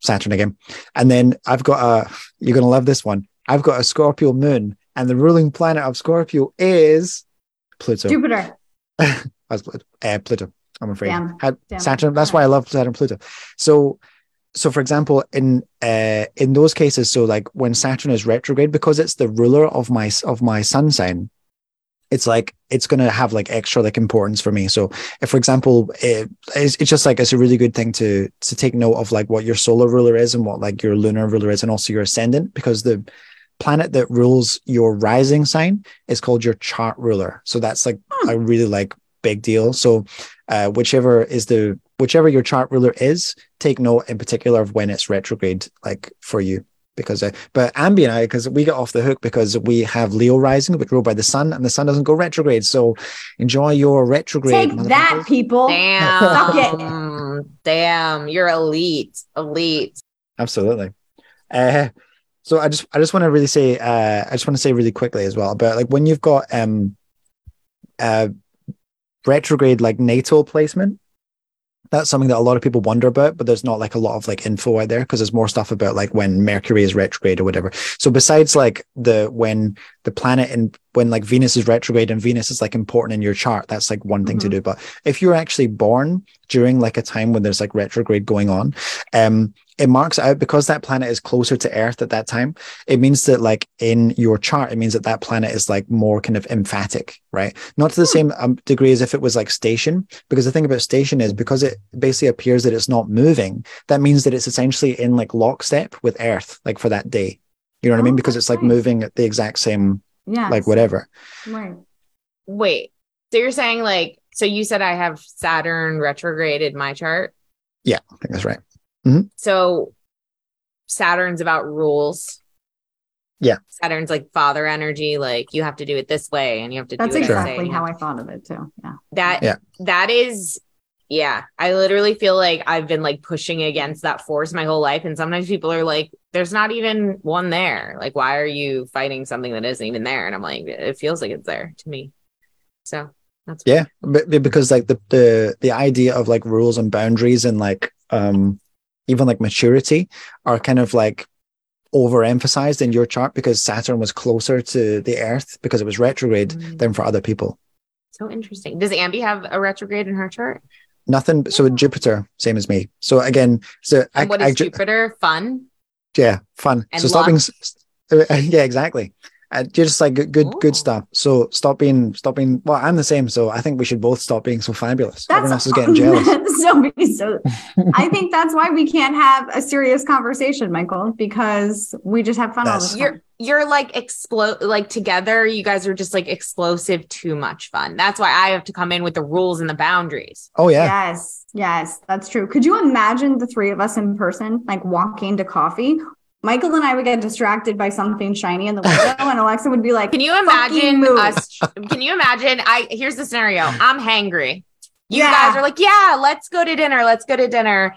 Saturn again. And then I've got a, you're going to love this one. I've got a Scorpio moon, and the ruling planet of Scorpio is Pluto. Jupiter. uh, Pluto. I'm afraid. Damn. Damn. Saturn. That's why I love Saturn Pluto. So so for example in uh, in those cases so like when saturn is retrograde because it's the ruler of my of my sun sign it's like it's going to have like extra like importance for me. So if for example it, it's, it's just like it's a really good thing to to take note of like what your solar ruler is and what like your lunar ruler is and also your ascendant because the planet that rules your rising sign is called your chart ruler. So that's like hmm. a really like big deal. So uh, whichever is the whichever your chart ruler is, take note in particular of when it's retrograde, like for you. Because, uh, but Ambi and I, because we get off the hook because we have Leo rising, which ruled by the sun, and the sun doesn't go retrograde. So enjoy your retrograde. Take that, people. Damn. Damn. You're elite. Elite. Absolutely. Uh, so I just I just want to really say uh, I just want to say really quickly as well about like when you've got um uh retrograde like natal placement that's something that a lot of people wonder about, but there's not like a lot of like info out there because there's more stuff about like when Mercury is retrograde or whatever. So besides like the when the planet and when like Venus is retrograde and Venus is like important in your chart, that's like one thing mm-hmm. to do. But if you're actually born during like a time when there's like retrograde going on, um, it marks out because that planet is closer to Earth at that time. It means that, like in your chart, it means that that planet is like more kind of emphatic, right? Not to the hmm. same um, degree as if it was like station, because the thing about station is because it basically appears that it's not moving. That means that it's essentially in like lockstep with Earth, like for that day. You know what oh, I mean? Because it's like moving at the exact same, yeah, like whatever. Right. Wait. So you're saying like, so you said I have Saturn retrograded my chart? Yeah, I think that's right. Mm-hmm. So Saturn's about rules. Yeah. Saturn's like father energy, like you have to do it this way and you have to That's do it. That's exactly how I thought of it too. Yeah. That yeah. that is yeah. I literally feel like I've been like pushing against that force my whole life. And sometimes people are like, there's not even one there. Like, why are you fighting something that isn't even there? And I'm like, it feels like it's there to me. So that's yeah, because like the the the idea of like rules and boundaries and like um even like maturity are kind of like overemphasized in your chart because Saturn was closer to the Earth because it was retrograde mm. than for other people. So interesting. Does Ambi have a retrograde in her chart? Nothing. So Jupiter, same as me. So again, so I, what is I, Jupiter? Fun. Yeah, fun. And so stopping. Yeah, exactly uh, just like good good, good stuff. So stop being stop being well i'm the same so i think we should both stop being so fabulous. That's, everyone else is getting jealous. So, so i think that's why we can't have a serious conversation michael because we just have fun that's, all the time. you're you're like explode like together you guys are just like explosive too much fun. That's why i have to come in with the rules and the boundaries. Oh yeah. Yes yes that's true. Could you imagine the three of us in person like walking to coffee Michael and I would get distracted by something shiny in the window, and Alexa would be like, "Can you imagine us? Can you imagine? I here's the scenario. I'm hangry. You yeah. guys are like, yeah, let's go to dinner. Let's go to dinner.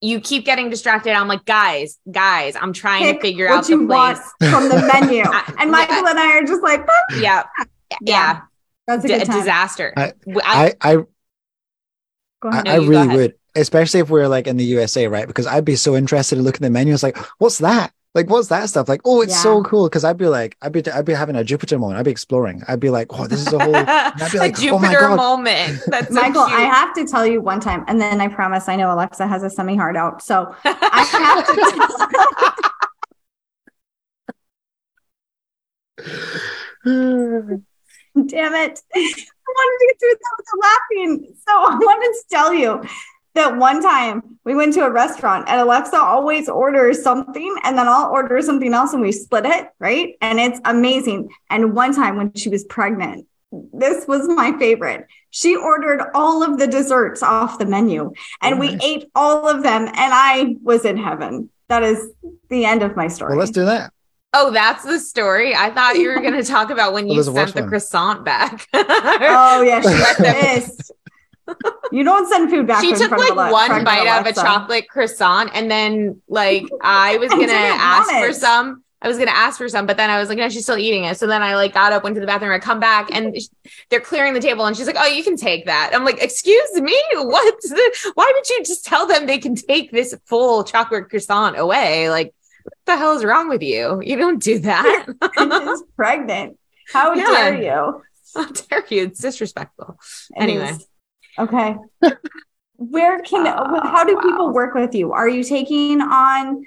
You keep getting distracted. I'm like, guys, guys, I'm trying Pick to figure out the place from the menu. and Michael and I are just like, yeah, yeah, yeah. That's a D- disaster. I, I, I, I, I really would especially if we're like in the USA, right? Because I'd be so interested in looking at the menu. It's like, what's that? Like, what's that stuff? Like, oh, it's yeah. so cool. Cause I'd be like, I'd be, I'd be having a Jupiter moment. I'd be exploring. I'd be like, oh, this is a whole, I'd be like, oh a Jupiter oh moment. That's Michael, I have to tell you one time, and then I promise I know Alexa has a semi hard out. So I have to. Damn it. I wanted to get through that without laughing. So I wanted to tell you that one time we went to a restaurant and Alexa always orders something and then I'll order something else and we split it, right? And it's amazing. And one time when she was pregnant, this was my favorite. She ordered all of the desserts off the menu and oh, we ate all of them and I was in heaven. That is the end of my story. Well, let's do that. Oh, that's the story. I thought you were going to talk about when oh, you sent the one. croissant back. oh yeah, she you don't send food back. She took like one bite out of a chocolate croissant, and then like I was gonna ask for some. I was gonna ask for some, but then I was like, no, she's still eating it. So then I like got up, went to the bathroom, I come back, and they're clearing the table, and she's like, oh, you can take that. I'm like, excuse me, what? Why would you just tell them they can take this full chocolate croissant away? Like, what the hell is wrong with you? You don't do that. She's pregnant. How yeah. dare you? How dare you? It's disrespectful. It anyway. Is. Okay. Where can uh, how do wow. people work with you? Are you taking on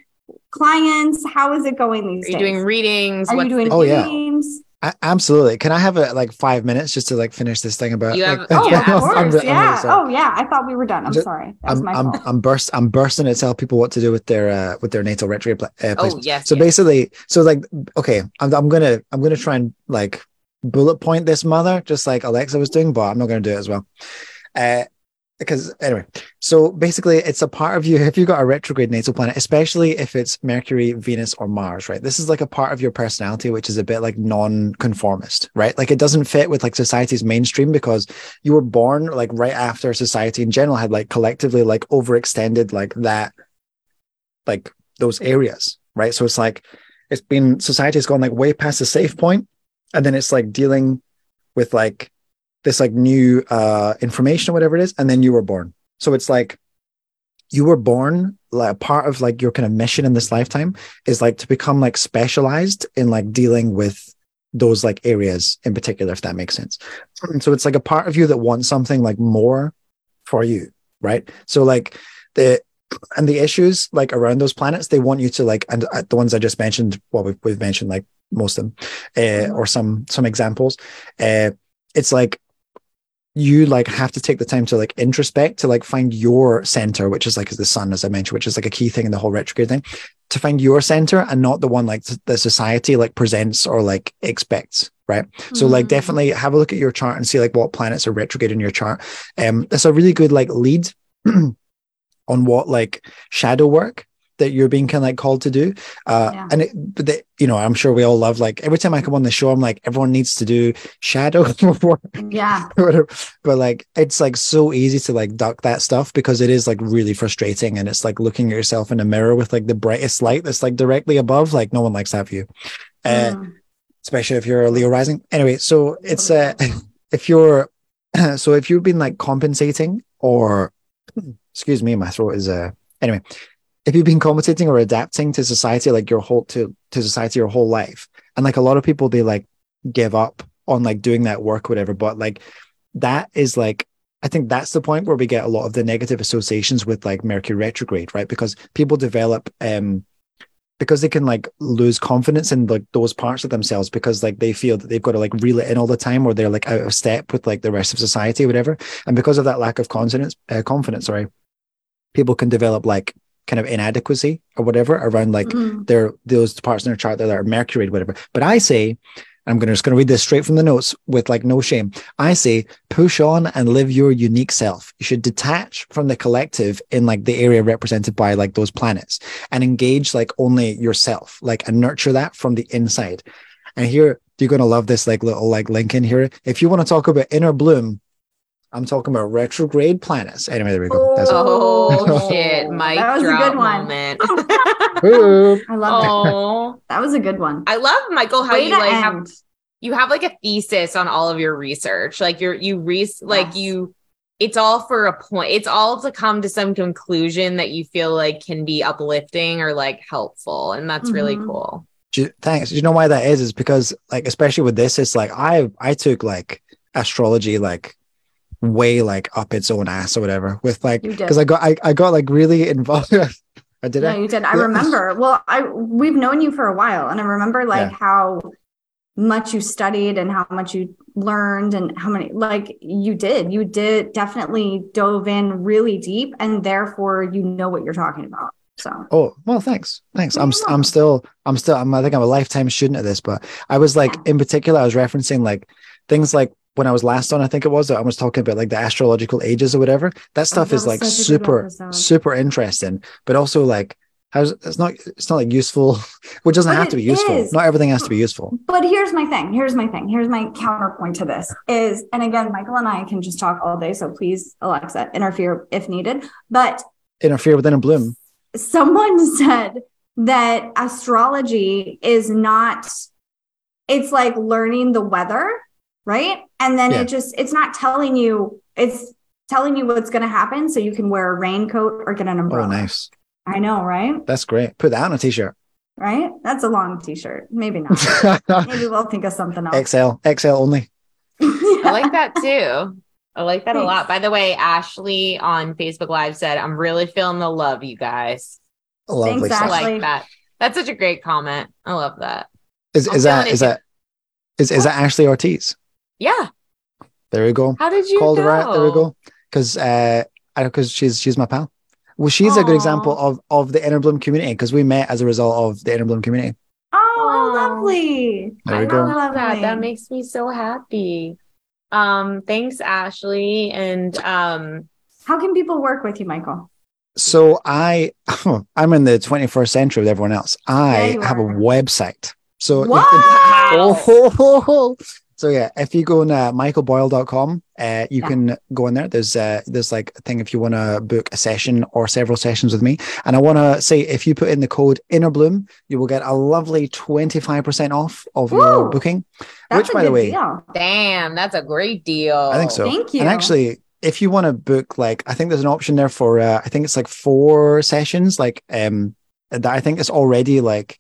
clients? How is it going these Are days? you doing readings? Are What's you doing the- oh, readings? Yeah. I, absolutely. Can I have a, like five minutes just to like finish this thing about? Have, like, oh, yeah, of course. I'm. I'm oh, yeah. I thought we were done. I'm just, sorry. I'm, I'm, I'm, burst. I'm bursting to tell people what to do with their uh, with their natal retrograde uh, Oh yes. So yes. basically, so like, okay, I'm, I'm gonna I'm gonna try and like bullet point this mother, just like Alexa was doing, but I'm not gonna do it as well. Uh, because anyway, so basically it's a part of you if you've got a retrograde natal planet, especially if it's Mercury, Venus, or Mars, right? This is like a part of your personality which is a bit like non-conformist, right? Like it doesn't fit with like society's mainstream because you were born like right after society in general had like collectively like overextended like that, like those areas, right? So it's like it's been society has gone like way past the safe point, and then it's like dealing with like this like new uh information or whatever it is and then you were born. So it's like you were born like a part of like your kind of mission in this lifetime is like to become like specialized in like dealing with those like areas in particular if that makes sense. And so it's like a part of you that wants something like more for you right? So like the and the issues like around those planets they want you to like and uh, the ones i just mentioned well we've, we've mentioned like most of them uh, or some some examples uh, it's like you like have to take the time to like introspect to like find your center which is like the sun as i mentioned which is like a key thing in the whole retrograde thing to find your center and not the one like the society like presents or like expects right mm-hmm. so like mm. definitely have a look at your chart and see like what planets are retrograde in your chart um it's a really good like lead on what like shadow work that you're being kind of like called to do. Uh, yeah. And it, you know, I'm sure we all love like every time I come on the show, I'm like, everyone needs to do shadow work. Yeah. but like, it's like so easy to like duck that stuff because it is like really frustrating. And it's like looking at yourself in a mirror with like the brightest light that's like directly above. Like, no one likes that view. Uh, mm. Especially if you're a Leo rising. Anyway, so it's, uh, if you're, so if you've been like compensating or, excuse me, my throat is, uh, anyway, if you've been compensating or adapting to society like your whole to to society your whole life. And like a lot of people they like give up on like doing that work whatever. But like that is like i think that's the point where we get a lot of the negative associations with like mercury retrograde right? Because people develop um because they can like lose confidence in like those parts of themselves because like they feel that they've got to like reel it in all the time or they're like out of step with like the rest of society or whatever. And because of that lack of confidence uh, confidence sorry people can develop like kind of inadequacy or whatever around like mm-hmm. their those parts in their chart that are mercury whatever. But i say i'm gonna just going to read this straight from the notes with like no shame. I say push on and live your unique self. You should detach from the collective in like the area represented by like those planets and engage like only yourself like and nurture that from the inside. And here you're going to love this like little like link in here. If you want to talk about inner bloom I'm talking about retrograde planets. Anyway, there we go. That's oh shit, Mike! That was a good one. I love oh. that. That was a good one. I love Michael how Way you like end. have you have like a thesis on all of your research. Like you're you re like you. It's all for a point. It's all to come to some conclusion that you feel like can be uplifting or like helpful, and that's mm-hmm. really cool. Thanks. Do you know why that is? Is because like especially with this, it's like I I took like astrology like way like up its own ass or whatever with like because I got I, I got like really involved. I did. Yeah, I? you did. I remember. Well, I we've known you for a while, and I remember like yeah. how much you studied and how much you learned and how many like you did you did definitely dove in really deep and therefore you know what you're talking about so oh well thanks thanks i'm i'm still i'm still I'm, i think i'm a lifetime student of this but i was like in particular i was referencing like things like when i was last on i think it was i was talking about like the astrological ages or whatever that stuff oh, that is like super super interesting but also like How's it's not it's not like useful, which doesn't but have to be useful. Is. Not everything has to be useful. But here's my thing. Here's my thing. Here's my counterpoint to this is, and again, Michael and I can just talk all day. So please, Alexa, interfere if needed. But interfere with Inner Bloom. Someone said that astrology is not. It's like learning the weather, right? And then yeah. it just it's not telling you. It's telling you what's going to happen, so you can wear a raincoat or get an oh, umbrella. Oh, nice. I know, right? That's great. Put that on a t-shirt. Right? That's a long t-shirt. Maybe not. Maybe we'll think of something else. XL, XL only. yeah. I like that too. I like that Thanks. a lot. By the way, Ashley on Facebook Live said, I'm really feeling the love, you guys. Lovely Thanks, stuff. I like that. That's such a great comment. I love that. Is is that is that is is that Ashley Ortiz? Yeah. There we go. How did you Called know? her out. There we go. Because uh because she's she's my pal. Well, she's Aww. a good example of of the Inner Bloom community because we met as a result of the Inner Bloom community. Oh, lovely! There we I go. love that. That makes me so happy. Um, thanks, Ashley. And um, how can people work with you, Michael? So I, I'm in the 21st century with everyone else. I have a website. So wow. oh, so yeah, if you go on uh, michaelboyle.com, uh, you yeah. can go in there. There's uh, there's like a thing if you want to book a session or several sessions with me. And I want to say if you put in the code Inner Bloom, you will get a lovely 25% off of Ooh, your booking. Which by the way, deal. damn, that's a great deal. I think so. Thank you. And actually, if you want to book like I think there's an option there for uh, I think it's like four sessions, like um that I think it's already like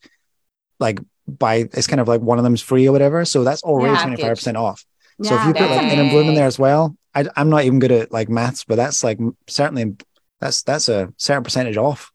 like by it's kind of like one of them's free or whatever. So that's already twenty five percent off. Yeah, so if you put like Inner Bloom in there as well, I, I'm not even good at like maths, but that's like certainly that's that's a certain percentage off.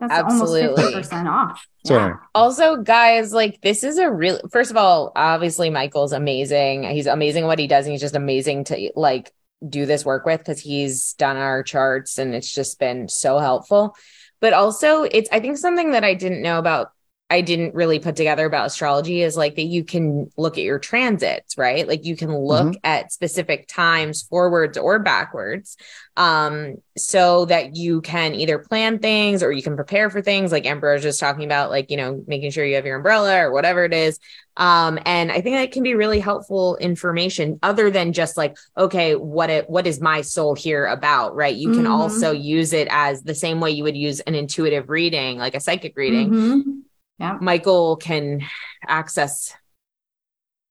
That's Absolutely. almost 50% off. Yeah. Also, guys, like this is a real first of all, obviously Michael's amazing. He's amazing what he does, and he's just amazing to like do this work with because he's done our charts and it's just been so helpful. But also it's I think something that I didn't know about I didn't really put together about astrology is like that you can look at your transits, right? Like you can look mm-hmm. at specific times forwards or backwards um so that you can either plan things or you can prepare for things like Emperor was just talking about like you know making sure you have your umbrella or whatever it is um and I think that can be really helpful information other than just like okay what it what is my soul here about right you can mm-hmm. also use it as the same way you would use an intuitive reading like a psychic reading mm-hmm yeah. Michael can access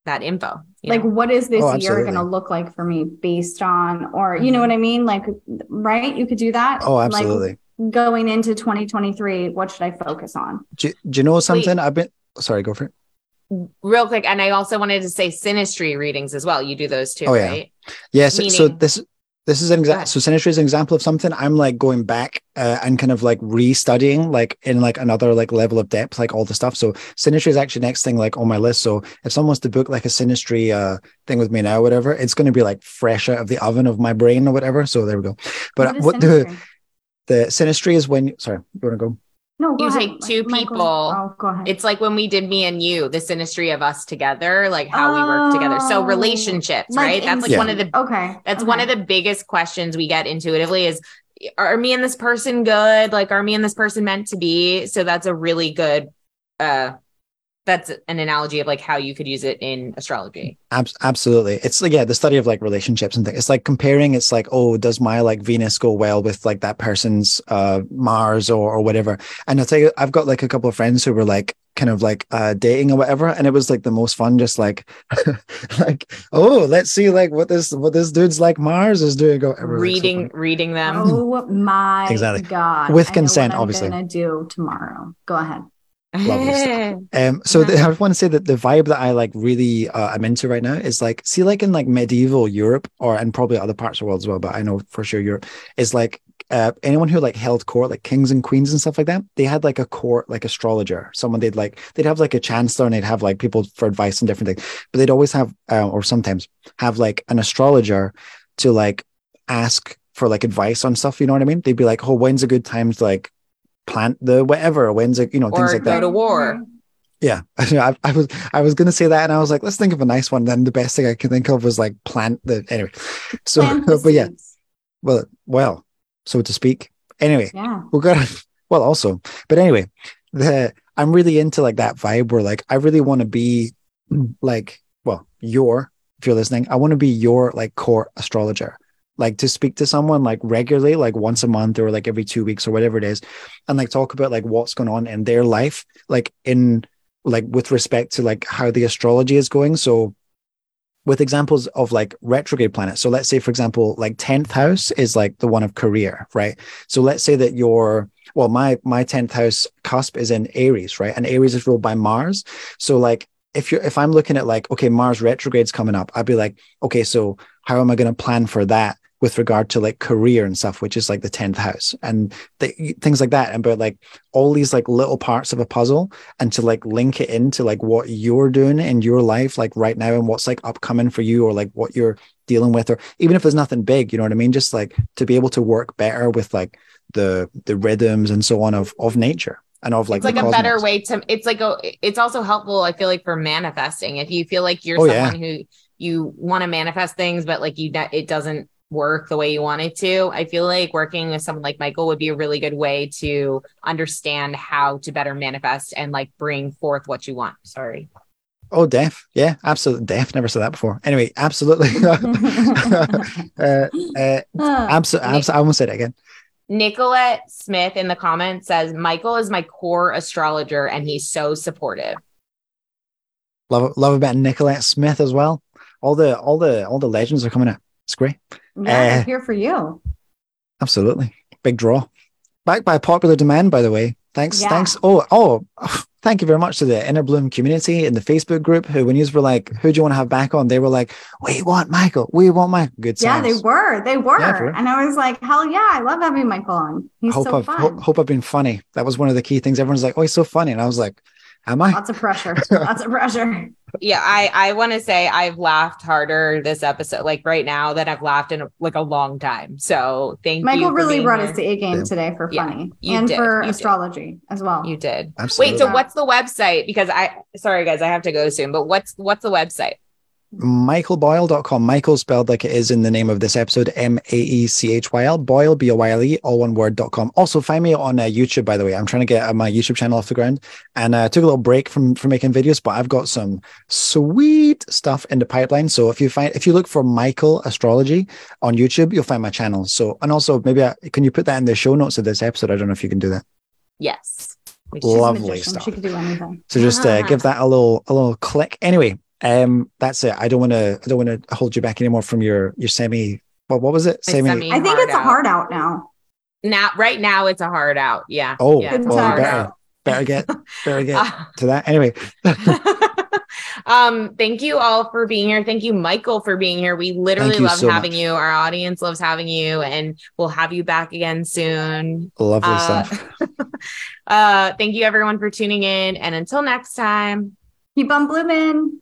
that info. Like, know? what is this oh, year going to look like for me based on, or you know what I mean? Like, right? You could do that. Oh, absolutely. Like, going into 2023, what should I focus on? Do, do you know something? Wait. I've been sorry, go for it. Real quick, and I also wanted to say synastry readings as well. You do those too, oh, yeah. right? Yes. Meaning- so this this is an example. So synastry is an example of something I'm like going back uh, and kind of like restudying, like in like another like level of depth, like all the stuff. So synastry is actually next thing like on my list. So if someone wants to book like a synastry uh, thing with me now, whatever, it's going to be like fresh out of the oven of my brain or whatever. So there we go. But what, what the the synastry is when sorry, you want to go? No, you ahead. take two Michael, people. Oh, go ahead. It's like when we did me and you, the synastry of us together, like how oh, we work together. So oh, relationships, like right? That's like yeah. one of the okay. That's okay. one of the biggest questions we get intuitively is are me and this person good? Like are me and this person meant to be? So that's a really good uh that's an analogy of like how you could use it in astrology. absolutely. It's like, yeah, the study of like relationships and things. It's like comparing, it's like, oh, does my like Venus go well with like that person's uh Mars or, or whatever? And I'll tell you, I've got like a couple of friends who were like kind of like uh dating or whatever. And it was like the most fun, just like like, oh, let's see like what this what this dude's like Mars is doing. Go reading, so reading them. Oh my exactly. god. With consent, obviously. I'm gonna do tomorrow. Go ahead. Lovely stuff. Um, so the, I want to say that the vibe that I like really uh, I'm into right now is like see like in like medieval Europe or and probably other parts of the world as well, but I know for sure Europe is like uh, anyone who like held court, like kings and queens and stuff like that, they had like a court, like astrologer, someone they'd like, they'd have like a chancellor and they'd have like people for advice and different things, but they'd always have, uh, or sometimes have like an astrologer to like ask for like advice on stuff. You know what I mean? They'd be like, oh, when's a good time to like plant the whatever, when's a, you know, or things like go that. Go to war. Mm-hmm. Yeah, I, I, was I was gonna say that, and I was like, let's think of a nice one. Then the best thing I could think of was like plant the anyway. So, but yeah, well, well, so to speak. Anyway, yeah, we're gonna well also, but anyway, the I'm really into like that vibe where like I really want to be like well your if you're listening, I want to be your like core astrologer like to speak to someone like regularly like once a month or like every two weeks or whatever it is and like talk about like what's going on in their life like in like with respect to like how the astrology is going. So with examples of like retrograde planets. So let's say, for example, like 10th house is like the one of career, right? So let's say that your, well, my, my 10th house cusp is in Aries, right? And Aries is ruled by Mars. So like, if you're, if I'm looking at like, okay, Mars retrograde's coming up, I'd be like, okay, so how am I going to plan for that? With regard to like career and stuff, which is like the 10th house and the, things like that. And but like all these like little parts of a puzzle and to like link it into like what you're doing in your life, like right now and what's like upcoming for you or like what you're dealing with, or even if there's nothing big, you know what I mean? Just like to be able to work better with like the, the rhythms and so on of, of nature and of like it's like a better way to it's like a it's also helpful i feel like for manifesting if you feel like you're oh, someone yeah. who you want to manifest things but like you it doesn't work the way you want it to. I feel like working with someone like Michael would be a really good way to understand how to better manifest and like bring forth what you want. Sorry. Oh, deaf. Yeah, absolutely. Deaf. Never said that before. Anyway, absolutely. uh, uh, absolutely. Abso- I almost said it again. Nicolette Smith in the comments says, Michael is my core astrologer and he's so supportive. Love, love about Nicolette Smith as well. All the, all the, all the legends are coming out. It's great. Yeah, uh, here for you. Absolutely. Big draw. Backed by popular demand, by the way. Thanks. Yeah. Thanks. Oh, oh, thank you very much to the Inner Bloom community in the Facebook group who, when you were like, who do you want to have back on? They were like, we want Michael. We want Michael. Good Yeah, they were. They were. Yeah, and I was like, hell yeah, I love having Michael on. He's hope so I've, fun. Hope, hope I've been funny. That was one of the key things. Everyone's like, oh, he's so funny. And I was like, am I? Lots of pressure. Lots of pressure yeah i i want to say i've laughed harder this episode like right now than i've laughed in a, like a long time so thank michael you michael really brought here. us to a game today for funny yeah, and did. for you astrology did. as well you did Absolutely. wait so what's the website because i sorry guys i have to go soon but what's what's the website michaelboyle.com. Michael spelled like it is in the name of this episode, M A E C H Y L, Boyle, B O Y L E, all one word.com. Also, find me on uh, YouTube, by the way. I'm trying to get uh, my YouTube channel off the ground and uh, took a little break from, from making videos, but I've got some sweet stuff in the pipeline. So if you find, if you look for Michael Astrology on YouTube, you'll find my channel. So, and also maybe, I, can you put that in the show notes of this episode? I don't know if you can do that. Yes. Lovely stuff. She can do anything. So just uh, give that a little, a little click. Anyway, um, that's it. I don't want to. I don't want to hold you back anymore from your your semi. What what was it? Semi. semi I think it's out. a hard out now. Now, right now, it's a hard out. Yeah. Oh, yeah, well, better, better get better get uh, to that. Anyway. um, thank you all for being here. Thank you, Michael, for being here. We literally love so having much. you. Our audience loves having you, and we'll have you back again soon. Lovely uh, stuff. uh, thank you, everyone, for tuning in, and until next time, keep on blooming.